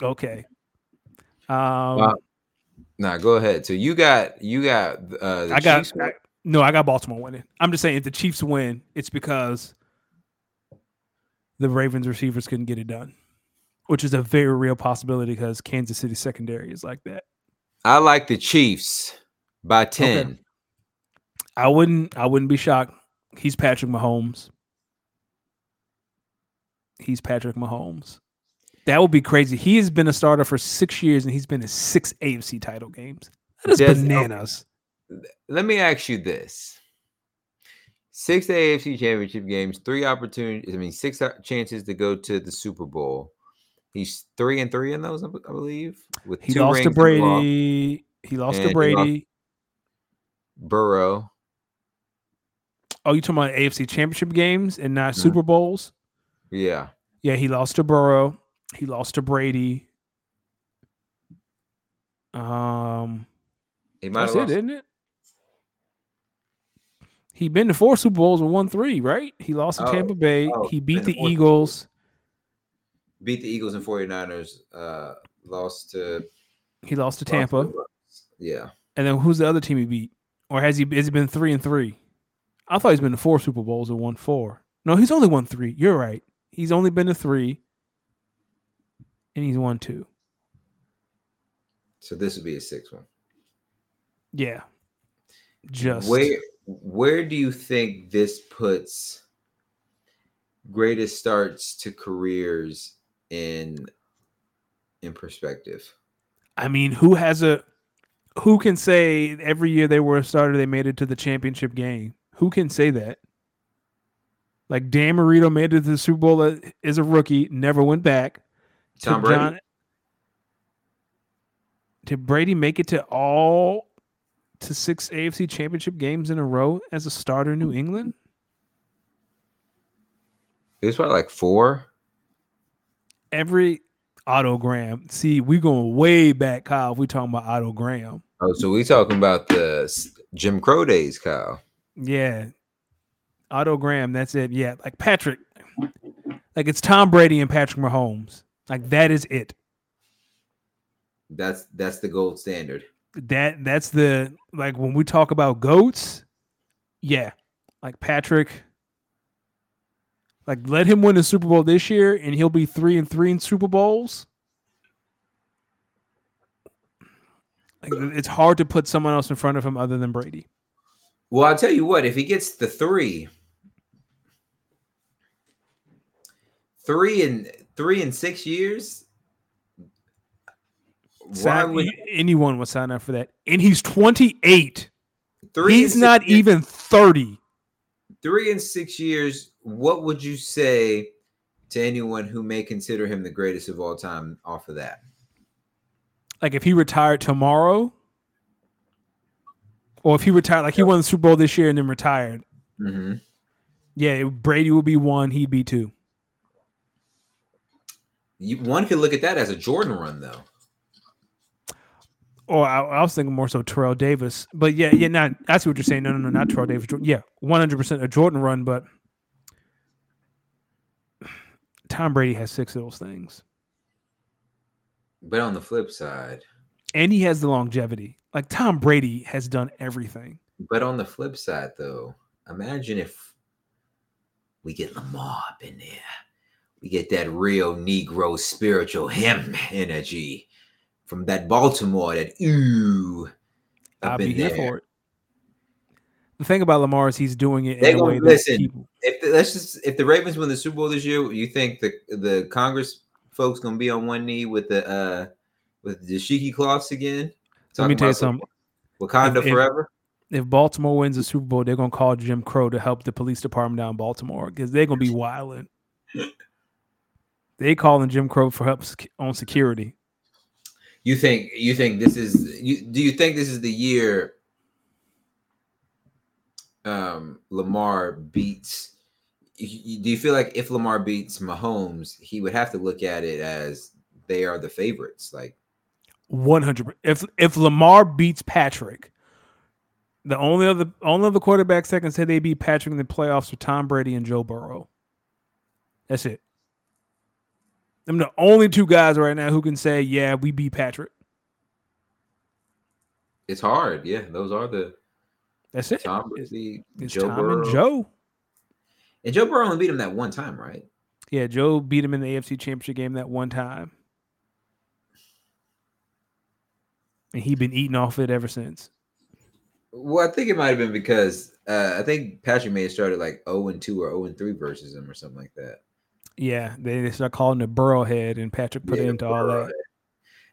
Okay. Um, Wow. Nah, go ahead. So you got you got uh the I got Chiefs win? I- no, I got Baltimore winning. I'm just saying if the Chiefs win, it's because the Ravens receivers couldn't get it done, which is a very real possibility because Kansas City secondary is like that. I like the Chiefs by 10. I wouldn't I wouldn't be shocked. He's Patrick Mahomes. He's Patrick Mahomes. That would be crazy. He has been a starter for six years and he's been in six AFC title games. That is Does- bananas. Let me ask you this. Six AFC championship games, three opportunities, I mean, six uh, chances to go to the Super Bowl. He's three and three in those, I believe. With He lost to rings and a loss. Brady. He lost And to Brady. Burrow. Oh, you talking about AFC championship games and not Mhm. Super Bowls? Yeah. Yeah, he lost to Burrow. He lost to Brady. Um, He might that's have it, isn't it? He been to four Super Bowls and won three, right? He lost to Oh, Tampa Bay. oh, he beat the Eagles. Beat the Eagles and 49ers. Uh, lost to He lost to Tampa. Bucs. Yeah. And then who's the other team he beat? Or has he has he been three and three? I thought he's been to four Super Bowls and won four. No, he's only won three. You're right. He's only been to three, and he's won two. So this would be a sixth one. Yeah. Just where where do you think this puts greatest starts to careers in in perspective? I mean, who has a who can say every year they were a starter they made it to the championship game? Who can say that? Like Dan Marino made it to the Super Bowl as a rookie, never went back. Tom Brady. John, did Brady make it to all to six AFC championship games in a row as a starter in New England? It was probably like four. Every Otto Graham. See, we going way back, Kyle. If we talking about Otto Graham. Oh, so we talking about the Jim Crow days, Kyle. Yeah. Otto Graham, that's it. Yeah. Like Patrick. Like it's Tom Brady and Patrick Mahomes. Like that is it. That's that's the gold standard. That that's the like when we talk about goats, yeah. Like Patrick, like let him win the Super Bowl this year and he'll be three and three in Super Bowls. Like it's hard to put someone else in front of him other than Brady. Well, I'll tell you what, if he gets the three, three and three and six years, why would anyone would sign up for that? And he's 28. Three he's not years, even 30. Three and six years. What would you say to anyone who may consider him the greatest of all time off of that? Like if he retired tomorrow, or if he retired, like he won the Super Bowl this year and then retired. Mm-hmm. Yeah, Brady would be one, he'd be two. You, one could look at that as a Jordan run, though. Or I, I, was thinking more so Terrell Davis, but yeah, yeah, not that's what you're saying. No, no, no, not Terrell Davis. Yeah, 100 percent a Jordan run, but Tom Brady has six of those things. But on the flip side, and he has the longevity. Like Tom Brady has done everything. But on the flip side, though, imagine if we get Lamar up in there we get that real Negro spiritual hymn energy from that Baltimore, that ooh. I'll be here for it. The thing about Lamar is he's doing it. They gonna listen. People... If the, let's just if the Ravens win the Super Bowl this year, you think the the Congress folks gonna be on one knee with the uh with the shiki cloths again? Let me tell you something. Wakanda if, forever. If, if Baltimore wins the Super Bowl, they're gonna call Jim Crow to help the police department down in Baltimore because they're gonna be wilding. They calling Jim Crow for help on security. You think you think this is you do you think this is the year um Lamar beats do you feel like if Lamar beats Mahomes, he would have to look at it as they are the favorites like 100 if if Lamar beats Patrick the only other only other quarterbacks that can say they beat Patrick in the playoffs are Tom Brady and Joe Burrow. That's it. I'm the only two guys right now who can say, yeah, we beat Patrick. It's hard. Yeah, those are the. That's it. Tom Brady, it's, Joe Tom Burrow. and Joe. And Joe Burrow only beat him that one time, right? Yeah, Joe beat him in the AFC Championship game that one time. And he been eating off it ever since. Well, I think it might have been because uh, I think Patrick may have started like 0 and 2 or 0 and 3 versus him or something like that. Yeah, they, start calling it Burrowhead, and Patrick put yeah, it into all that.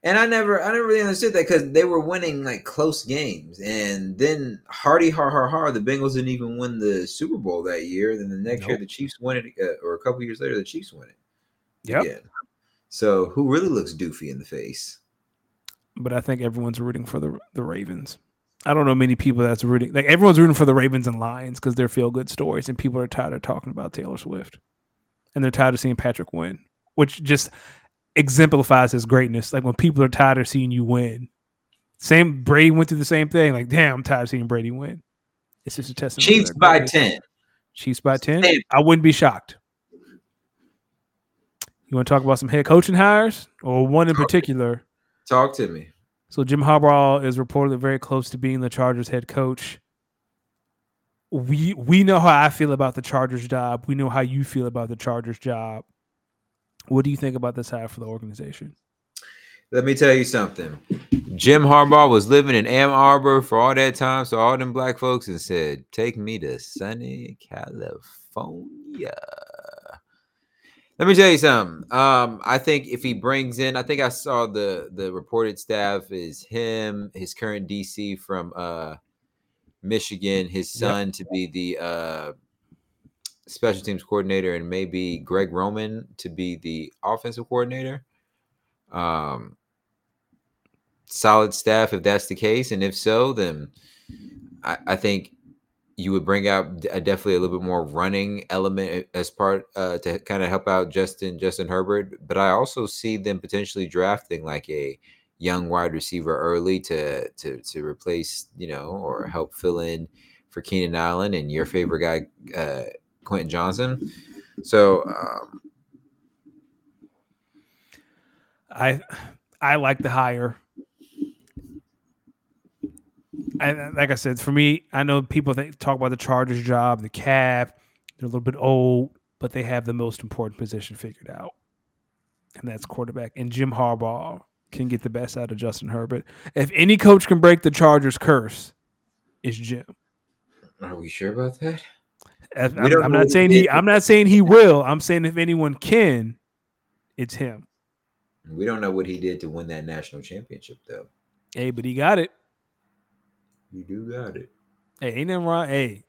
And I never, I never really understood that because they were winning like close games, and then hardy har har har, the Bengals didn't even win the Super Bowl that year. Then the next nope. year, the Chiefs win it, uh, or a couple years later, the Chiefs win it. Yeah. So who really looks doofy in the face? But I think everyone's rooting for the the Ravens. I don't know many people that's rooting. Like everyone's rooting for the Ravens and Lions because they're feel good stories, and people are tired of talking about Taylor Swift and they're tired of seeing Patrick win, which just exemplifies his greatness. Like when people are tired of seeing you win. Same Brady went through the same thing. Like, damn, I'm tired of seeing Brady win. It's just a testament. Chiefs by ten. Chiefs by ten. I wouldn't be shocked. You want to talk about some head coaching hires or one in particular? Talk to me. So Jim Harbaugh is reportedly very close to being the Chargers head coach. we we know how I feel about the Chargers job. We know how you feel about the Chargers job. What do you think about this hire for the organization? Let me tell you something. Jim Harbaugh was living in Ann Arbor for all that time, so all them black folks and said, "Take me to sunny California." Let me tell you something. Um, I think if he brings in, I think I saw the the reported staff is him, his current DC from uh Michigan, his son yep. to be the uh special teams coordinator, and maybe Greg Roman to be the offensive coordinator. Um, solid staff if that's the case, and if so, then I, I think you would bring out a, definitely a little bit more running element as part uh, to kind of help out Justin Justin Herbert. But I also see them potentially drafting like a young wide receiver early to to to replace you know or help fill in for Keenan Allen and your favorite guy uh, Quentin Johnson. So um, I I like the hire. I, like I said, for me, I know people think, talk about the Chargers job, the cap. They're a little bit old, but they have the most important position figured out, and that's quarterback. And Jim Harbaugh can get the best out of Justin Herbert. If any coach can break the Chargers curse, it's Jim. Are we sure about that? I'm, I'm not saying he. I'm not saying he will. I'm saying if anyone can, it's him. We don't know what he did to win that national championship, though. Hey, but he got it. You do got it. Hey, ain't nothing wrong. Hey,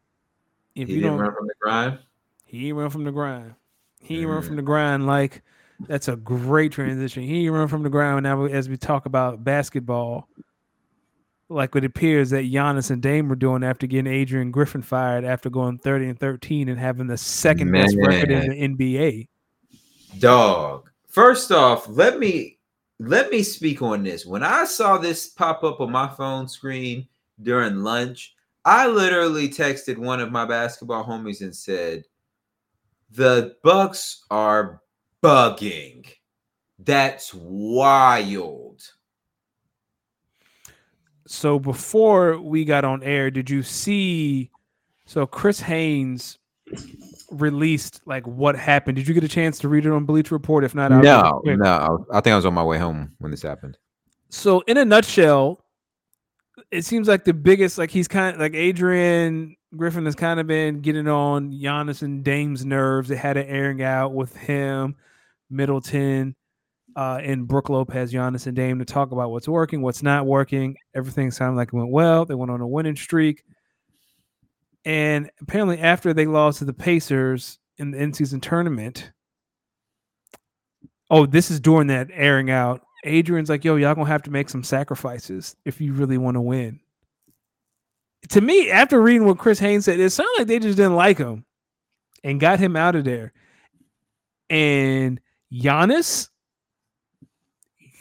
if he you don't run from the grind, he ain't run from the grind. He ain't mm. run from the grind like that's a great transition. He ain't run from the ground now as we talk about basketball. Like it appears that Giannis and Dame were doing after getting Adrian Griffin fired after going 30 and 13 and having the second Man. best record in the NBA. Dog. First off, let me let me speak on this. When I saw this pop up on my phone screen during lunch, I literally texted one of my basketball homies and said, "The Bucks are bugging. That's wild." So before we got on air, did you see so Chris Haynes released like what happened? Did you get a chance to read it on Bleacher Report? If not, I'll no, no. I think I was on my way home when this happened. So, in a nutshell, it seems like the biggest like he's kind of like Adrian Griffin has kind of been getting on Giannis and Dame's nerves. They had an airing out with him, Middleton, uh, and Brook Lopez, Giannis and Dame to talk about what's working, what's not working. Everything sounded like it went well. They went on a winning streak. And apparently, after they lost to the Pacers in the in season tournament, oh, this is during that airing out. Adrian's like, yo, y'all gonna have to make some sacrifices if you really want to win. To me, after reading what Chris Haynes said, it sounded like they just didn't like him and got him out of there. And Giannis,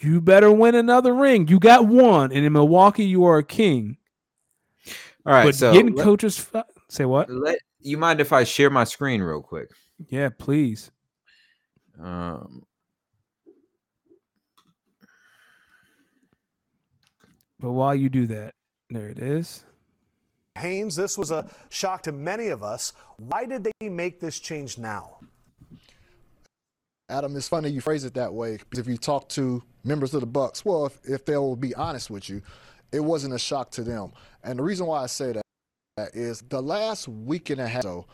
you better win another ring. You got one, and in Milwaukee, you are a king. All right, but so getting let, coaches say what? Let you mind if I share my screen real quick? Yeah, please. Um, But while you do that, there it is. Haynes, this was a shock to many of us. Why did they make this change now? Adam, it's funny you phrase it that way because if you talk to members of the Bucks, well, if, if they'll be honest with you, it wasn't a shock to them. And the reason why I say that is the last week and a half, so,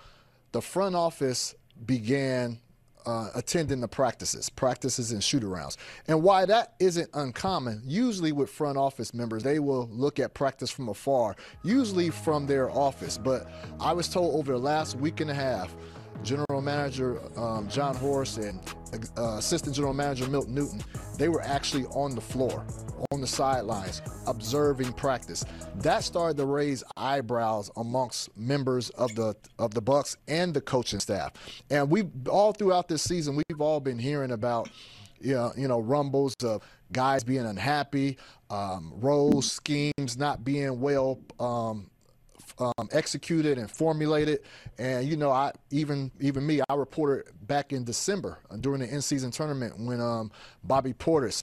the front office began uh, attending the practices, practices and shoot arounds. And why that isn't uncommon, usually with front office members, they will look at practice from afar, usually from their office. But I was told over the last week and a half, General Manager um, Jon Horst and uh, Assistant General Manager Milt Newton, they were actually on the floor, on the sidelines, observing practice. That started to raise eyebrows amongst members of the of the Bucks and the coaching staff. And we all throughout this season, we've all been hearing about you know, you know rumbles of guys being unhappy, um, roles, schemes not being well um, um, executed and formulated. And you know, I even even me, I reported back in December uh, during the in-season tournament when um, Bobby Portis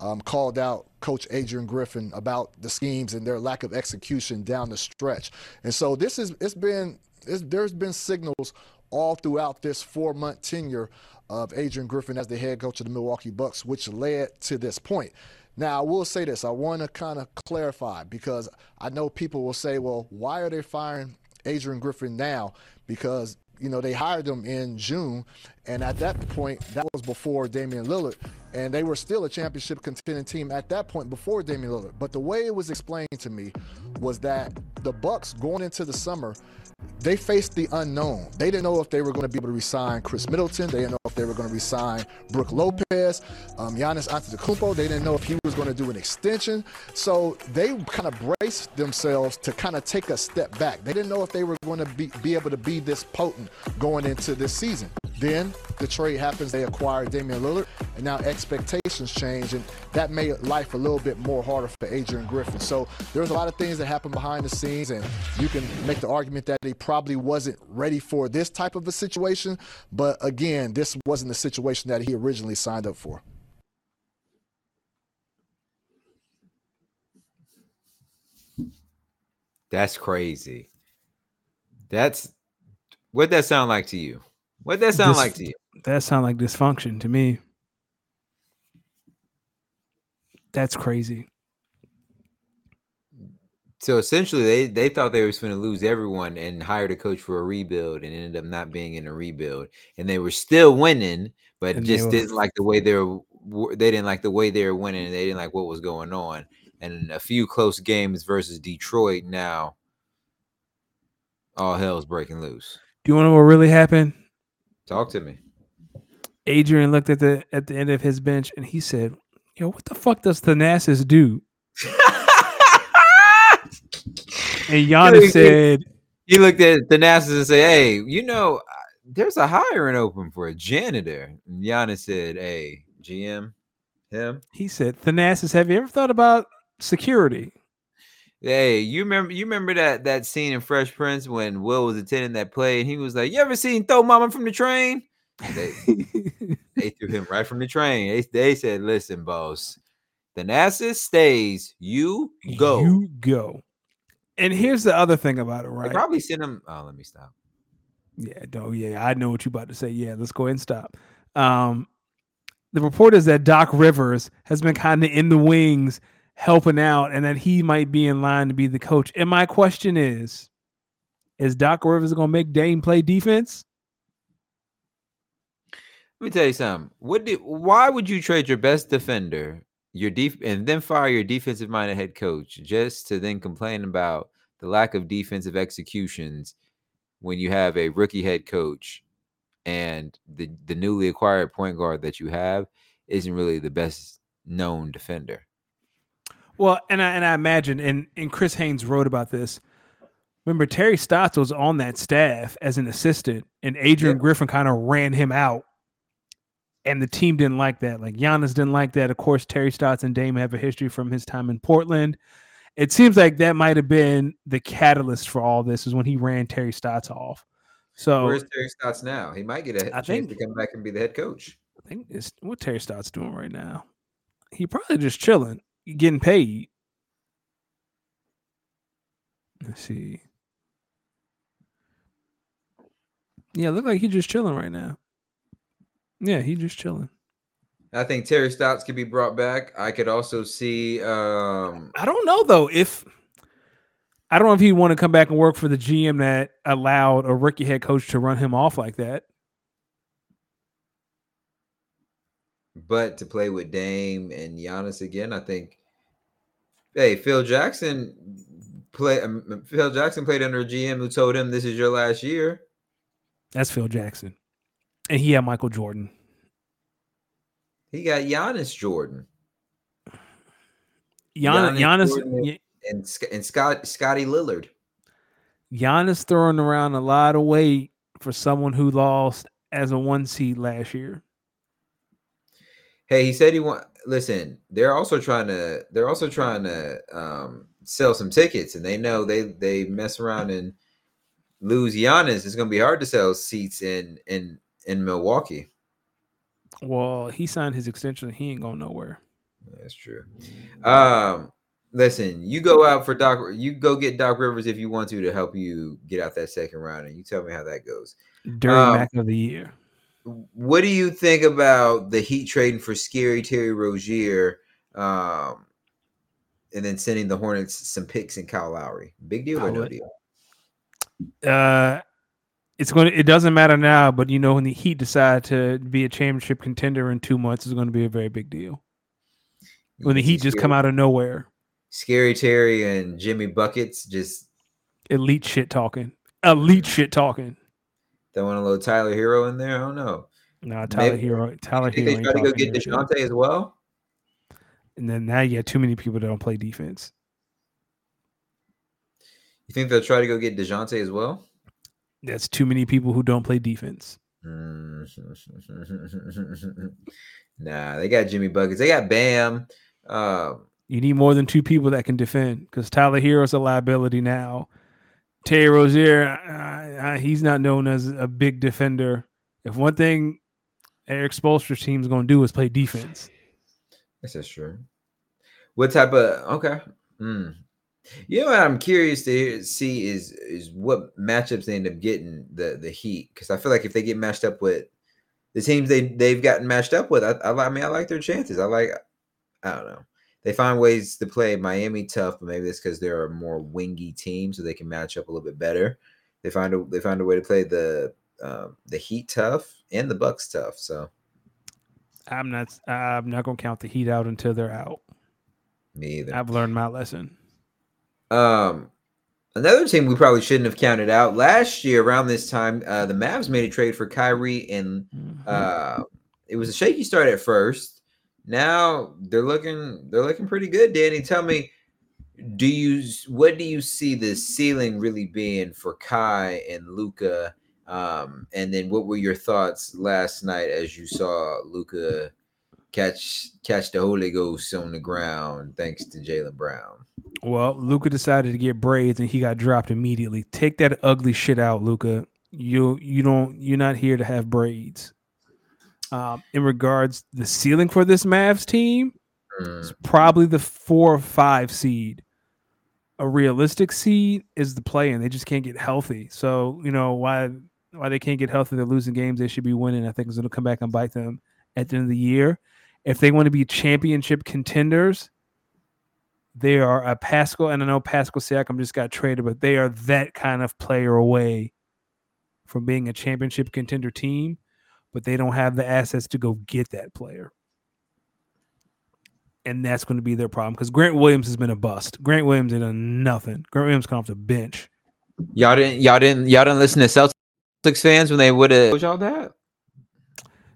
um, called out Coach Adrian Griffin about the schemes and their lack of execution down the stretch. And so this is it's been it's, there's been signals all throughout this four month tenure of Adrian Griffin as the head coach of the Milwaukee Bucks, which led to this point. Now, I will say this. I want to kind of clarify because I know people will say, well, why are they firing Adrian Griffin now? Because, you know, they hired him in June. And at that point, that was before Damian Lillard. And they were still a championship contending team at that point before Damian Lillard. But the way it was explained to me was that the Bucks going into the summer – they faced the unknown. They didn't know if they were going to be able to resign Khris Middleton. They didn't know if they were going to resign Brook Lopez, um, Giannis Antetokounmpo. They didn't know if he was going to do an extension. So they kind of braced themselves to kind of take a step back. They didn't know if they were going to be, be able to be this potent going into this season. Then the trade happens. They acquire Damian Lillard, and now expectations change, and that made life a little bit more harder for Adrian Griffin. So there's a lot of things that happen behind the scenes, and you can make the argument that he probably wasn't ready for this type of a situation. But again, this wasn't the situation that he originally signed up for. That's crazy. That's what that sound like to you? What that sound like to you? That sound like dysfunction to me. That's crazy. So essentially, they they thought they were going to lose everyone and hired a coach for a rebuild, and ended up not being in a rebuild, and they were still winning, but and just didn't like the way they were. They didn't like the way they were winning, and they didn't like what was going on. And a few close games versus Detroit. Now, all hell's breaking loose. Do you want to know what really happened? Talk to me. Adrian looked at the at the end of his bench and he said, "Yo, what the fuck does Thanasis do?" And Giannis he, said, he looked at the Thanasis and said, "Hey, you know, uh, there's a hiring open for a janitor." And Giannis said, "Hey, GM, him." He said, "Thanasis, have you ever thought about security?" Hey, you remember you remember that that scene in Fresh Prince when Will was attending that play and he was like, "You ever seen Throw Mama from the train?" They, [LAUGHS] they threw him right from the train. They, they said, "Listen, boss, Thanasis stays. You go. You go." And here's the other thing about it, right? They probably sent him. Oh, let me stop. Yeah, no, yeah, I know what you're about to say. Yeah, let's go ahead and stop. Um, the report is that Doc Rivers has been kind of in the wings helping out and that he might be in line to be the coach. And my question is, is Doc Rivers going to make Dame play defense? Let me tell you something. What did, why would you trade your best defender, your def, and then fire your defensive minded head coach just to then complain about the lack of defensive executions when you have a rookie head coach and the the newly acquired point guard that you have isn't really the best known defender? Well, and I, and I imagine, and, and Chris Haynes wrote about this. Remember, Terry Stotts was on that staff as an assistant, and Adrian Griffin kind of ran him out. And the team didn't like that. Like Giannis didn't like that. Of course, Terry Stotts and Dame have a history from his time in Portland. It seems like that might have been the catalyst for all this, is when he ran Terry Stotts off. So where's Terry Stotts now? He might get a I chance think, to come back and be the head coach. I think it's what Terry Stotts doing right now. He probably just chilling getting paid. Let's see. Yeah, look like he's just chilling right now. Yeah, he just chilling. I think Terry Stotts could be brought back. I could also see. um I don't know though if I don't know if he want to come back and work for the GM that allowed a rookie head coach to run him off like that. But to play with Dame and Giannis again, I think. Hey, Phil Jackson play. Um, Phil Jackson played under a GM who told him, "This is your last year." That's Phil Jackson, and he had Michael Jordan. He got Giannis Jordan. Giannis, Giannis, Giannis and and Scott Scotty Lillard. Giannis throwing around a lot of weight for someone who lost as a one seed last year. Hey, he said he want. Listen, they're also trying to. They're also trying to um, sell some tickets, and they know they they mess around and lose Giannis. It's going to be hard to sell seats in in in Milwaukee. Well, he signed his extension. He ain't going nowhere. That's true. Um, listen, you go out for Doc. You go get Doc Rivers if you want to to help you get out that second round, and you tell me how that goes. during Um, Mac of the year. What do you think about the Heat trading for Scary Terry Rozier, um, and then sending the Hornets some picks and Kyle Lowry? Big deal or no deal? Uh, it's going. to It doesn't matter now, but you know when the Heat decide to be a championship contender in two months, is going to be a very big deal. When the Heat just come out of nowhere, Scary Terry and Jimmy buckets just elite shit talking, elite shit talking. throwing a little Tyler Herro in there. I don't know. No, Tyler Maybe- Herro. Tyler Herro. they try to go get. Dejounte as well. And then now you got too many people that don't play defense. You think they'll try to go get Dejounte as well? That's too many people who don't play defense. Mm. [LAUGHS] nah, they got Jimmy buckets. They got Bam. Um, You need more than two people that can defend because Tyler Herro's a liability now. Terry Rozier, uh, uh, he's not known as a big defender. If one thing Erik Spoelstra's team is going to do is play defense. That's true. What type of okay? Hmm. You know what I'm curious to hear, see is is what matchups they end up getting the the Heat because I feel like if they get matched up with the teams they they've gotten matched up with, I, I, I mean I like their chances. I like I don't know. They find ways to play Miami tough, but maybe it's because they're a more wingy team, so they can match up a little bit better. They find a they find a way to play the um, the Heat tough and the Bucks tough. So I'm not. I'm not going to count the Heat out until they're out. me either. I've learned my lesson. Um, another team we probably shouldn't have counted out last year around this time. Uh, the Mavs made a trade for Kyrie, and Mhm. uh, it was a shaky start at first. Now they're looking they're looking pretty good. Danny, tell me, do you what do you see the ceiling really being for Kai and Luka? Um, and then what were your thoughts last night as you saw Luka catch catch the Holy Ghost on the ground thanks to Jaylen Brown? Well, Luka decided to get braids and he got dropped immediately. Take that ugly shit out, Luka. You you don't you're not here to have braids. Um, in regards the ceiling for this Mavs team, Mm. it's probably the four or five seed. A realistic seed is the play and They just can't get healthy. So, you know, why why they can't get healthy, they're losing games they should be winning. I think is gonna come back and bite them at the end of the year. If they want to be championship contenders, they are a Pascal, and I know Pascal Siakam just got traded, but they are that kind of player away from being a championship contender team, but they don't have the assets to go get that player. And that's going to be their problem because Grant Williams has been a bust. Grant Williams ain't done nothing. Grant Williams come off the bench. Y'all didn't y'all didn't y'all didn't listen to Celtics fans when they would have told y'all that?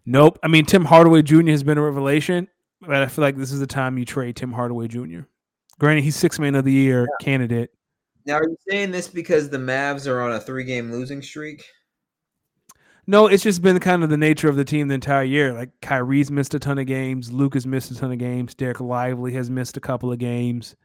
Nope. I mean, Tim Hardaway Jr. has been a revelation, but I feel like this is the time you trade Tim Hardaway Jr. Granted, he's six man of the year candidate. Now are you saying this because the Mavs are on a three game losing streak? No, it's just been kind of the nature of the team the entire year. Like Kyrie's missed a ton of games, Luka's missed a ton of games, Dereck Lively has missed a couple of games.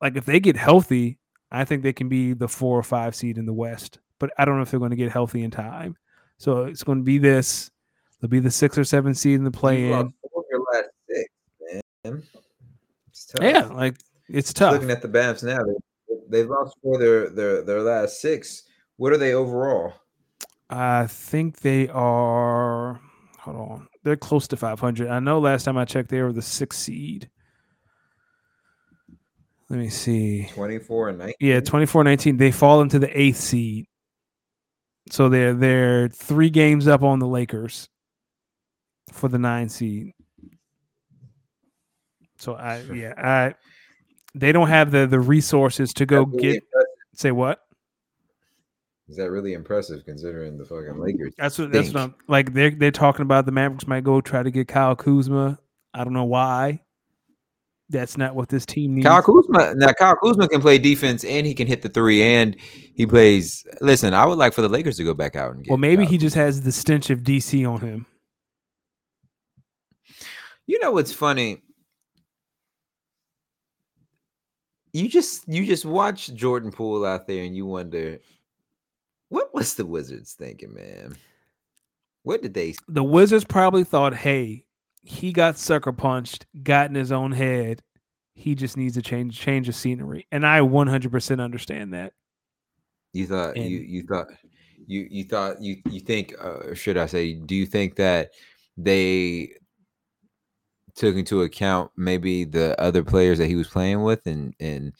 Like if they get healthy, I think they can be the four or five seed in the West. But I don't know if they're going to get healthy in time. So it's going to be this. They'll be the six or seven seed in the play in. lost four of your last six, man. It's tough. Yeah, like it's tough. Looking at the Mavs now, they, they've lost four of their, their their last six. What are they overall? I think they are. Hold on, they're close to 500. I know last time I checked, they were the sixth seed. Let me see. 24 and 19. Yeah, 24-19. They fall into the eighth seed. So they're they're three games up on the Lakers for the nine seed. So I yeah, I they don't have the the resources to go really get impressive. say what? Is that really impressive considering the fucking Lakers? That's what that's stink? what I'm like. They're they're talking about the Mavericks might go try to get Kyle Kuzma. I don't know why. That's not what this team needs. Kyle Kuzma now Kyle Kuzma can play defense and he can hit the three and he plays listen, I would like for the Lakers to go back out and get well, maybe Kyle he just has the stench of DC on him. You know what's funny? You just you just watch Jordan Poole out there and you wonder what was the Wizards thinking, man? What did they The Wizards probably thought, "Hey, he got sucker punched, got in his own head. He just needs a change change of scenery. And I 100% understand that. You thought And- you you thought you you thought you you think uh, should I say do you think that they took into account maybe the other players that he was playing with and and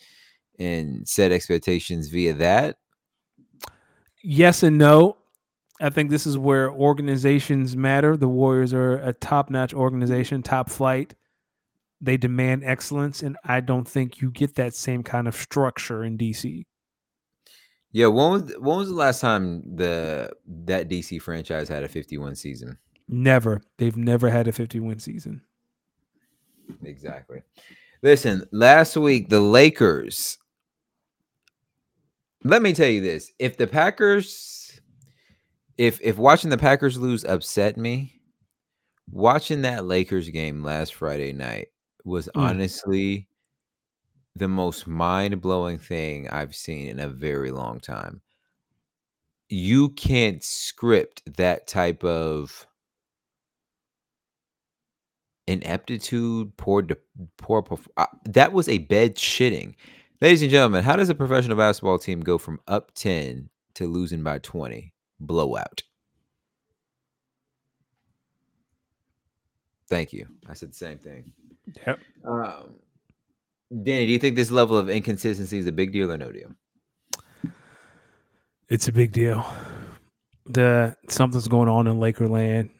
and set expectations via that? Yes and no. I think this is where organizations matter. The Warriors are a top-notch organization, top flight. They demand excellence, and I don't think you get that same kind of structure in DC. Yeah, when was when was the last time the that DC franchise had a 51 season? Never. They've never had a 50 win season. Exactly. Listen, last week the Lakers. Let me tell you this: if the Packers, if if watching the Packers lose upset me, watching that Lakers game last Friday night was Mm. honestly the most mind blowing thing I've seen in a very long time. You can't script that type of ineptitude, poor, de- poor. perf- uh, that was a bed shitting, ladies and gentlemen. How does a professional basketball team go from up ten to losing by twenty blowout? Thank you. I said the same thing. Yep. Um, Danny, do you think this level of inconsistency is a big deal or no deal? It's a big deal. The something's going on in Lakerland,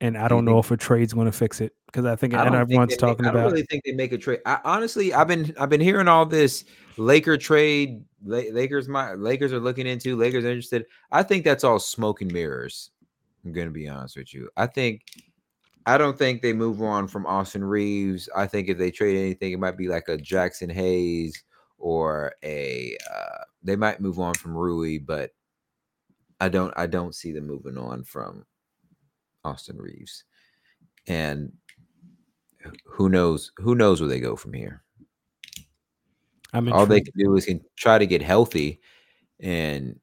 and I don't know if a trade's going to fix it because I think I and don't think everyone's they make- talking I don't about really think they make a trade. I, honestly, I've been I've been hearing all this Laker trade. Lakers, my Lakers are looking into. Lakers are interested. I think that's all smoke and mirrors. I'm gonna be honest with you. I think I don't think they move on from Austin Reaves. I think if they trade anything, it might be like a Jaxson Hayes or a. Uh, they might move on from Rui, but I don't. I don't see them moving on from Austin Reaves. And who knows? Who knows where they go from here? I'm All they can do is can try to get healthy. And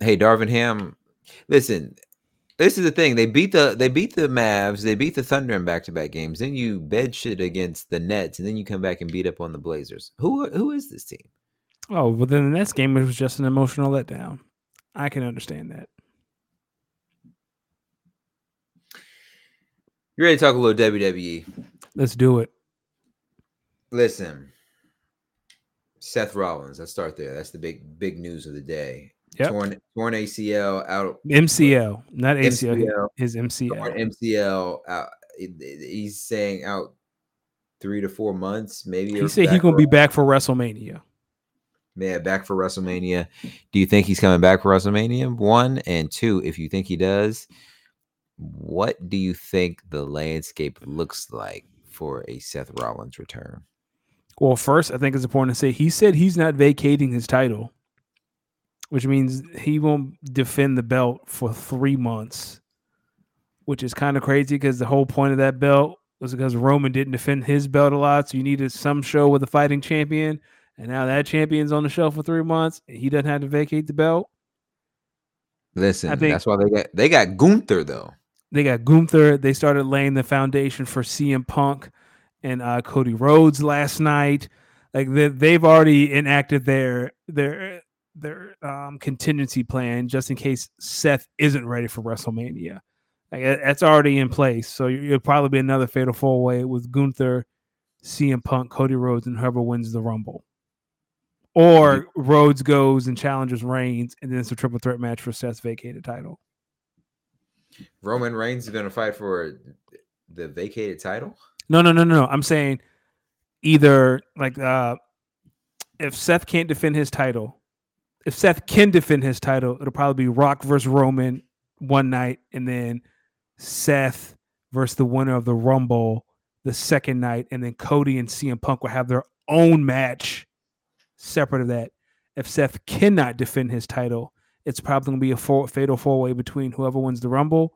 hey, Darvin Ham, listen. This is the thing. They beat the they beat the Mavs. They beat the Thunder in back to back games. Then you bed shit against the Nets, and then you come back and beat up on the Blazers. Who who is this team? Oh, well, then the next game it was just an emotional letdown. I can understand that. You ready to talk a little WWE? Let's do it. Listen, Seth Rollins. Let's start there. That's the big big news of the day. Yep. Torn torn ACL out. MCL, not ACL. MCL. His Torn MCL. MCL out. He's saying out three to four months, maybe. He said he's gonna be back for WrestleMania. Yeah, back for WrestleMania. Do you think he's coming back for WrestleMania? One and two. If you think he does, what do you think the landscape mm. looks like for a Seth Rollins return? Well, first, I think it's important to say he said he's not vacating his title, which means he won't defend the belt for three months, which is kind of crazy because the whole point of that belt was because Roman didn't defend his belt a lot. So you needed some show with a fighting champion. And now that champion's on the shelf for three months. and He doesn't have to vacate the belt. Listen, think- that's why they got they got Gunther though. They got Gunther. They started laying the foundation for CM Punk and uh, Cody Rhodes last night. Like they, they've already enacted their their their um, contingency plan just in case Seth isn't ready for WrestleMania. Like that's already in place. So it'll probably be another fatal four way with Gunther, CM Punk, Cody Rhodes, and whoever wins the Rumble. Or Rhodes goes and challenges Reigns, and then it's a triple threat match for Seth's vacated title. Roman Reigns is going to fight for the vacated title. No, no, no, no, no. I'm saying either like uh if Seth can't defend his title, if Seth can defend his title, it'll probably be Rock versus Roman one night, and then Seth versus the winner of the Rumble the second night, and then Cody and CM Punk will have their own match separate of that. If Seth cannot defend his title, it's probably gonna be a four, fatal four way between whoever wins the Rumble,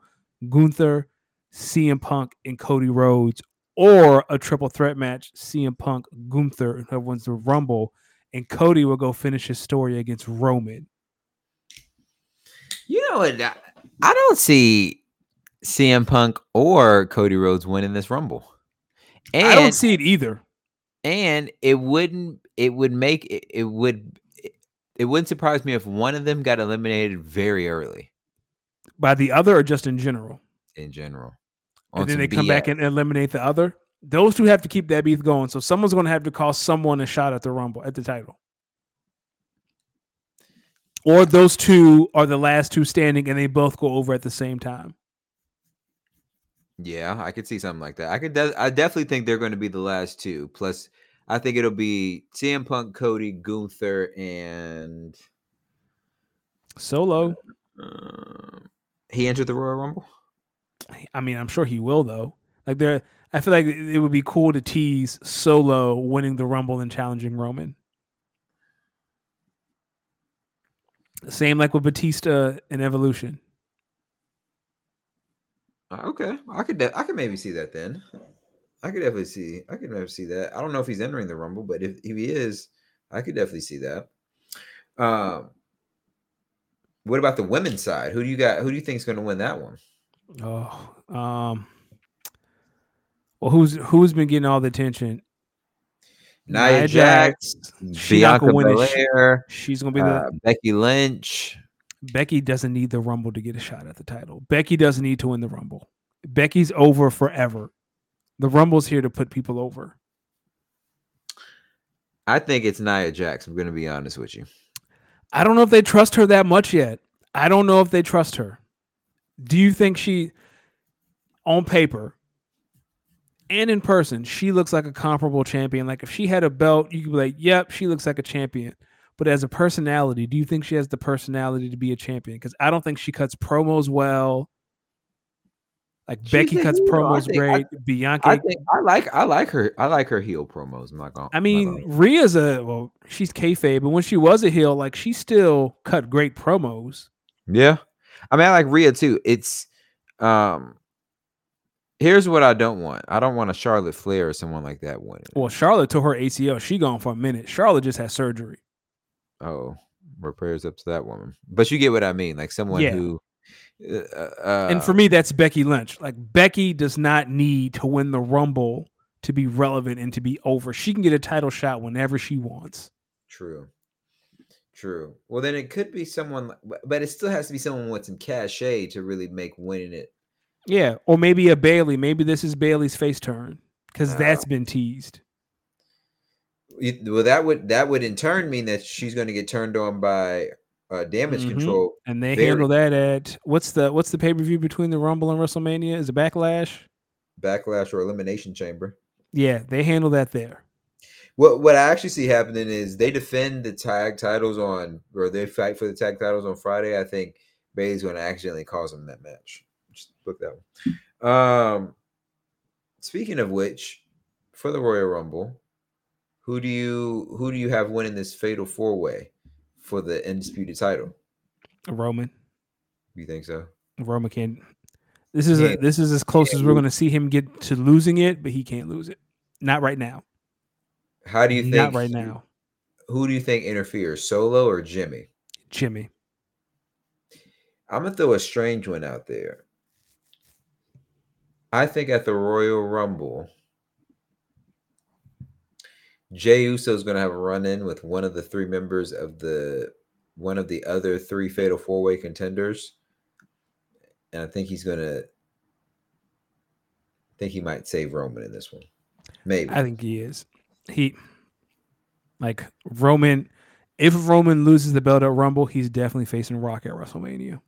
Gunther, CM Punk, and Cody Rhodes, or a triple threat match: CM Punk, Gunther, and whoever wins the Rumble, and Cody will go finish his story against Roman. You know what? I- I don't see. CM Punk or Cody Rhodes winning this Rumble. And I don't see it either. and it wouldn't it would make it, it would it, wouldn't surprise me if one of them got eliminated very early By the other or just in general. in general. And then they come back and eliminate the other. Those two have to keep that beef going. So someone's going to have to call someone a shot at the Rumble at the title. Or those two are the last two standing and they both go over at the same time. Yeah, I could see something like that. I could. De- I definitely think they're going to be the last two. Plus, I think it'll be CM Punk, Cody, Gunther, and Solo. um, he entered the Royal Rumble. I mean, I'm sure he will though. Like there I feel like it would be cool to tease Solo winning the Rumble and challenging Roman. Same like with Batista and Evolution. Uh, Okay, I could. I could maybe see that then. I could definitely see. I could maybe see that. I don't know if he's entering the Rumble, but if, if he is, I could definitely see that. Um, what about the women's side? Who do you got? Who do you think is going to win that one? Oh, um, well, who's who's been getting all the attention? Nia Jax, She not Bianca it. She- Belair, She's gonna be the uh, Becky Lynch. Becky doesn't need the Rumble to get a shot at the title. Becky doesn't need to win the Rumble. Becky's over forever. The Rumble's here to put people over. I think it's Nia Jax. I'm going to be honest with you. I don't know if they trust her that much yet. I don't know if they trust her. Do you think she, on paper and in person, she looks like a comparable champion? Like if she had a belt, you could be like, yep, she looks like a champion. But as a personality, do you think she has the personality to be a champion? Because I don't think she cuts promos well. Like She's Becky cuts. I promos think- I- great. Bianca. I think I like I like her I like her heel promos. I'm not gonna. I mean, gonna- Rhea's a well, she's kayfabe, but when she was a heel, like she still cut great promos. Yeah. I mean, I like Rhea too. It's um here's what I don't want. I don't want a Charlotte Flair or someone like that winning. Well, Charlotte tore her ACL. She gone for a minute. Charlotte just had surgery. Oh, more prayers up to that woman. But you get what I mean. Like someone Yeah. who uh, and for me, that's Becky Lynch. Like Becky does not need to win the Rumble to be relevant and to be over. She can get a title shot whenever she wants. True. True. Well, then it could be someone, but- it still has to be someone with some cachet to really make winning it. Yeah, or maybe a Bayley. Maybe this is Bayley's face turn because No. that's been teased. Well, that would that would in turn mean that she's going to get turned on by uh, damage Mhm. control. And they Very- handle that at what's the what's the pay per view between the Rumble and WrestleMania? Is it Backlash? Backlash or elimination chamber. Yeah, they handle that there. What what I actually see happening is they defend the tag titles on, or they fight for the tag titles on Friday. I think Bayley's going to accidentally cause them that match. Just book that one. Um, speaking of which, for the Royal Rumble, who do you who do you have winning this fatal four way for the undisputed title? Roman. You think so? Roman can't. This is a, this is as close as we're going to see him get to losing it, but he can't lose it. Not right now. How do you think? Not right now. Who do you think interferes, Solo or Jimmy? Jimmy. I'm gonna throw a strange one out there. I think at the Royal Rumble, Jey Uso is gonna have a run in with one of the three members of the one of the other three fatal four way contenders, and I think he's gonna. I think he might save Roman in this one. Maybe. I think he is. He like Roman. If Roman loses the belt at Rumble, he's definitely facing Rock at WrestleMania.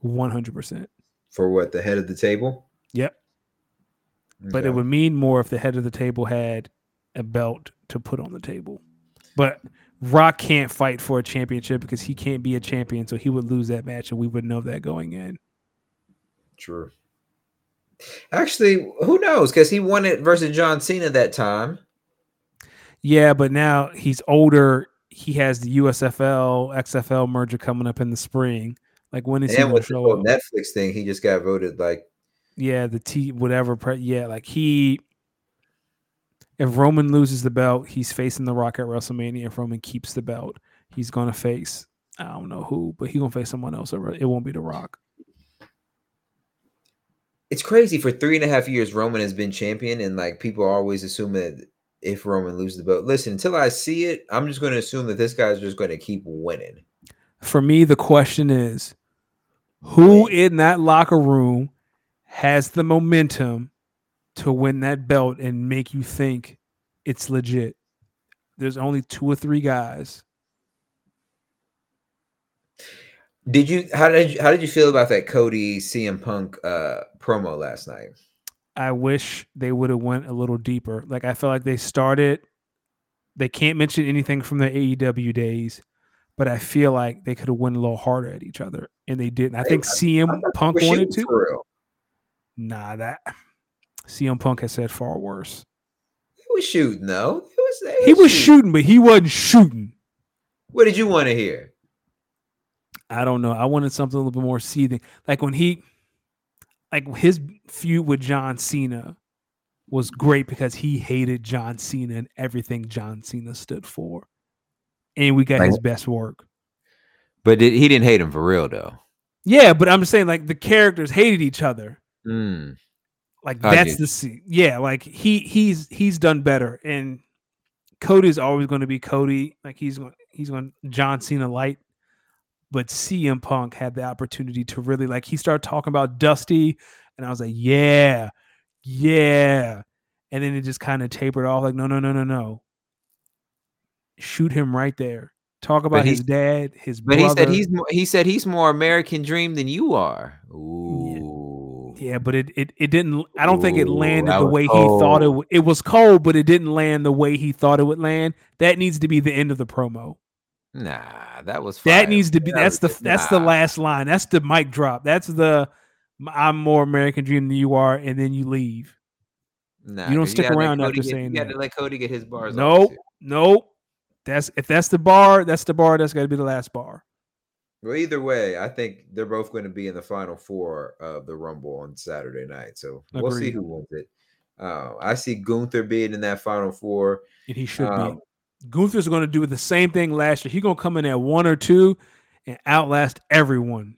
One hundred percent. for what the head of the table. Yep. But it would mean more if the head of the table had a belt to put on the table. But Rock can't fight for a championship because he can't be a champion, so he would lose that match, and we would know that going in. True. Actually, who knows? Because he won it versus John Cena that time. Yeah, but now he's older. He has the USFL XFL merger coming up in the spring. Like when is he And going to with the show? Netflix thing, he just got voted like Yeah, the T whatever. Pre- yeah, like he. If Roman loses the belt, he's facing The Rock at WrestleMania. If Roman keeps the belt, he's gonna face I don't know who, but he's gonna face someone else. It won't be The Rock. it's crazy for three and a half years Roman has been champion, and like people are always assume that if Roman loses the belt, listen, until I see it, I'm just going to assume that this guy's just going to keep winning. For me, the question is who in that locker room has the momentum to win that belt and make you think it's legit? There's only two or three guys. Did you how did you how did you feel about that Cody CM Punk uh promo last night? I wish they would have went a little deeper. Like I feel like they started they can't mention anything from their AEW days, but I feel like they could have went a little harder at each other and they didn't. I think CM Punk wanted to. Nah, that CM Punk has said far worse. He was shooting though. It was, was he was shooting. shooting, but he wasn't shooting. What did you want to hear? I don't know. I wanted something a little bit more seething. Like when he like his feud with John Cena was great because he hated John Cena and everything John Cena stood for. And we got his best work. But did, he didn't hate him for real though. Yeah, but I'm just saying like the characters hated each other. Mm. Like that's the scene. Yeah, like he he's he's done better. And Cody's always going to be Cody. Like he's going he's going John Cena light but CM Punk had the opportunity to really like he started talking about Dusty, and I was like, yeah, yeah, and then it just kind of tapered off. Like, no, no, no, no, no, shoot him right there. Talk about his dad, his but brother. he said he's more, he said he's more American Dream than you are. Ooh. Yeah, yeah but it, it it didn't. I don't Ooh, think it landed the way cold. he thought it. It was cold, but it didn't land the way he thought it would land. That needs to be the end of the promo. Nah, that was fire. that needs to be. That that's the that's nah. the last line. That's the mic drop. That's the I'm more American Dream than you are, and then you leave. Nah, you don't stick you around after get, saying you that. to let Cody get his bars. Nope, nope. That's if that's the bar. That's the bar. That's got to be the last bar. Well, either way, I think they're both going to be in the final four of the Rumble on Saturday night. So Agreed. we'll see who wins it. Uh, I see Gunther being in that final four, and he should um, be. Gunther's going to do the same thing last year. He's going to come in at one or two and outlast everyone.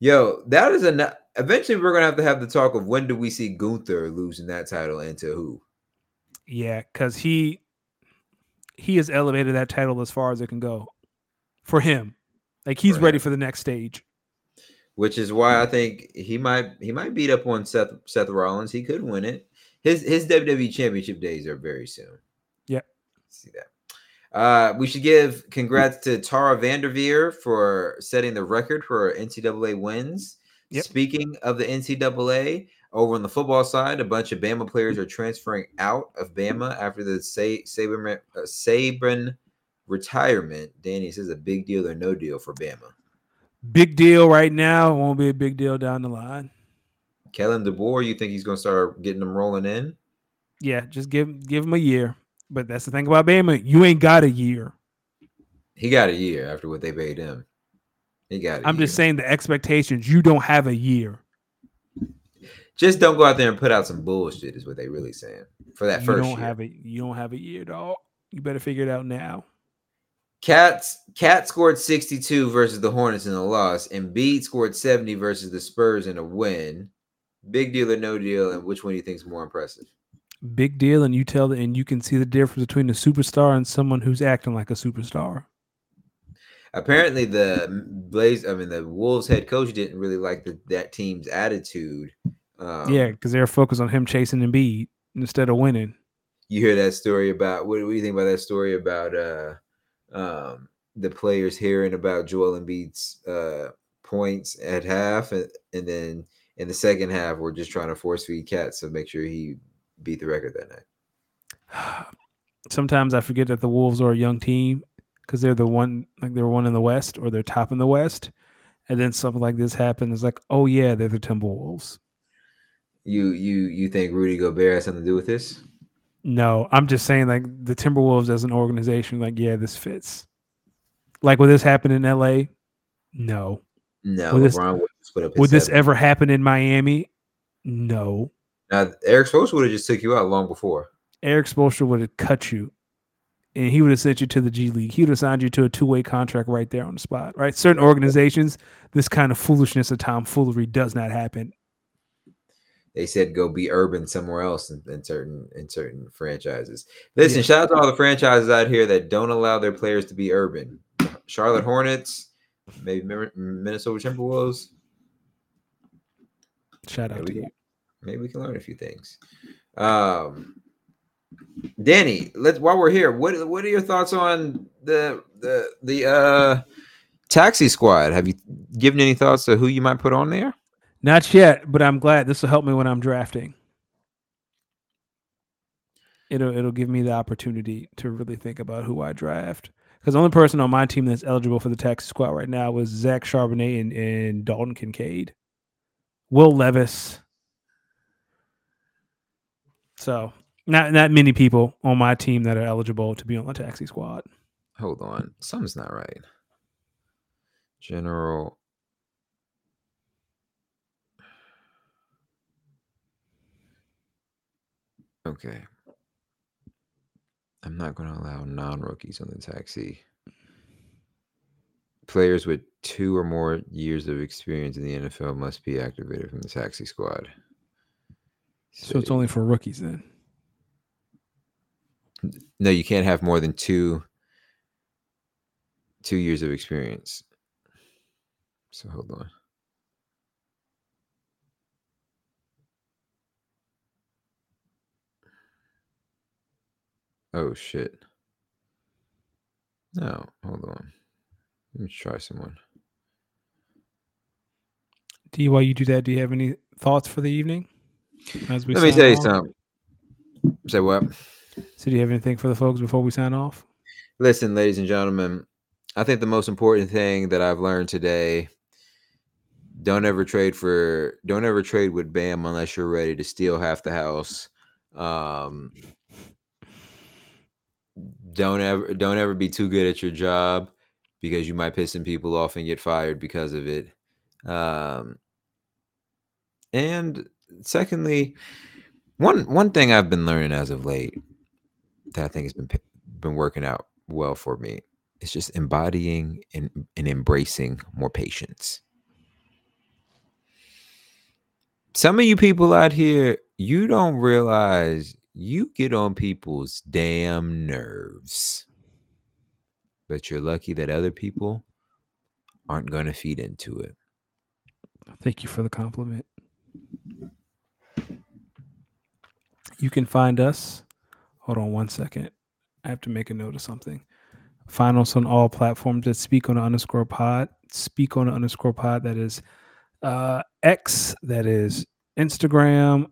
Yo, that is a. Eventually, we're going to have to have the talk of when do we see Gunther losing that title and to who? Yeah, because he he has elevated that title as far as it can go for him. Like he's for ready for the next stage. Which is why I think he might he might beat up on Seth Seth Rollins. He could win it. His his WWE Championship days are very soon Yeah. see that. Uh, we should give congrats to Tara Vanderveer for setting the record for NCAA wins. Yep. Speaking of the NCAA, over on the football side, a bunch of Bama players are transferring out of Bama after the Saban, uh, Saban retirement. Danny says a big deal or no deal for Bama. Big deal right now. It won't be a big deal down the line. Kalen DeBoer, you think he's going to start getting them rolling in? Yeah, just give give him a year. But that's the thing about Bama. You ain't got a year. He got a year after what they paid him. He got. i am year. just saying the expectations. You don't have a year. Just don't go out there and put out some bullshit. Is what they really saying for that you first. don't year. have a. You don't have a year, dog. You better figure it out now. Cats Cat scored 62 versus the Hornets in a loss, and Embiid scored 70 versus the Spurs in a win. Big deal or no deal, and which one do you think is more impressive? big deal and you tell the, and you can see the difference between a superstar and someone who's acting like a superstar. Apparently, the Blaze, I mean, the Wolves head coach didn't really like the, that team's attitude. Um, yeah, because they're focused on him chasing Embiid instead of winning. You hear that story about what, what do you think about that story about uh, um, the players hearing about Joel Embiid's uh, points at half, and, and then in the second half, we're just trying to force feed Cats to make sure he beat the record that night. [SIGHS] Sometimes I forget that the Wolves are a young team because they're the one like they're one in the West or they're top in the West, and then something like this happens. It's like, oh yeah, they're the Timberwolves. You you you think Rudy Gobert has something to do with this? No, I'm just saying like the Timberwolves as an organization, like yeah, this fits. Like would this happen in L.A.? No. No. Would this, would this ever happen in Miami? No. Now, Erik Spoelstra would have just took you out long before. Erik Spoelstra would have cut you, and he would have sent you to the G League. He would have signed you to a two way contract right there on the spot. Right? Certain organizations, this kind of foolishness or tomfoolery does not happen. They said go be urban somewhere else in, in certain in certain franchises. Listen, Yeah. shout out to all the franchises out here that don't allow their players to be urban. Charlotte Hornets, maybe Minnesota Timberwolves. Shout out we to you. Maybe we can learn a few things. Um, Danny, let's while we're here, what what are your thoughts on the the the uh taxi squad? Have you given any thoughts to who you might put on there? Not yet, but I'm glad this will help me when I'm drafting. It'll it'll give me the opportunity to really think about who I draft. Because the only person on my team that's eligible for the taxi squad right now is Zach Charbonnet and, and Dalton Kincaid. Will Levis. So not not many people on my team that are eligible to be on the taxi squad. Hold on, something's not right. General. Okay. I'm not going to allow non rookies on the taxi. Players with two or more years of experience in the NFL must be activated from the taxi squad. So it's only for rookies then. no, you can't have more than two two years of experience. So hold on. Oh shit. No, hold on. Let me try someone. D, while you do that, do you have any thoughts for the evening? As we Let me you off? something. Say what? So, do you have anything for the folks before we sign off? Listen, ladies and gentlemen, I think the most important thing that I've learned today don't ever trade for don't ever trade with Bam unless you're ready to steal half the house. Um don't ever don't ever be too good at your job because you might piss some people off and get fired because of it. Um and secondly, one one thing I've been learning as of late that I think has been been working out well for me is just embodying and, and embracing more patience. Some of you people out here, you don't realize you get on people's damn nerves. But you're lucky that other people aren't going to feed into it. Thank you for the compliment. You can find us. Hold on one second. I have to make a note of something. Find us on all platforms at Speak on the underscore pod. Speak on the underscore pod. That is uh, X. That is Instagram.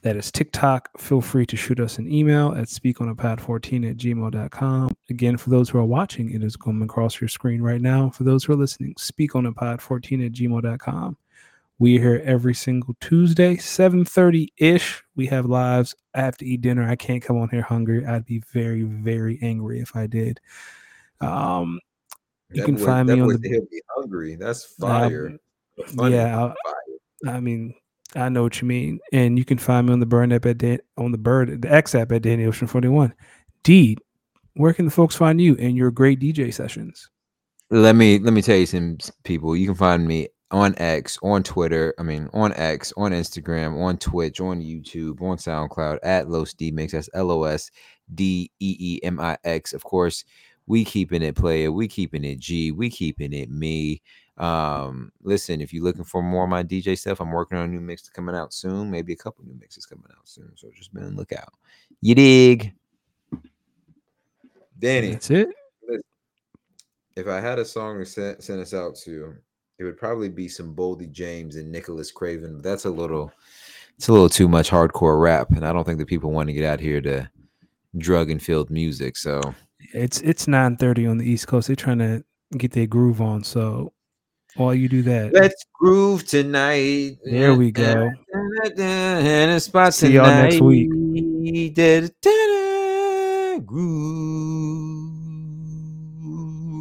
That is TikTok. Feel free to shoot us an email at speakonitpod14 at gmail.com. Again, for those who are watching, it is coming across your screen right now. For those who are listening, speakonitpod14 at gmail.com. We are here every single Tuesday, 7:30 ish. We have lives. I have to eat dinner. I can't come on here hungry. I'd be very, very angry if I did. Um, You can find me on the- He'll be hungry. That's Um, fire. Funny. yeah, I'll- I mean, I know what you mean. And you can find me on the burn app at Dan- on the bird the X app at Danny Ocean 41. D, where can the folks find you and your great DJ sessions? let me let me tell you some people you can find me on x on twitter i mean on x on instagram on twitch on youtube on soundcloud at los d mix that's l-o-s-d-e-e-m-i-x of course we keeping it player we keeping it g we keeping it me um listen if you're looking for more of my dj stuff i'm working on a new mix coming out soon maybe a couple new mixes coming out soon so just be on the lookout you dig danny That's it. if I had a song to send, send us out to, it would probably be some Boldy James and Nicholas Craven. But that's a little, it's a little too much hardcore rap, and I don't think that people want to get out here to drug and filled music. So It's it's 9:30 on the East Coast. They're trying to get their groove on. So while you do that, let's groove tonight. there we go. And a spot See y'all next week. Groove.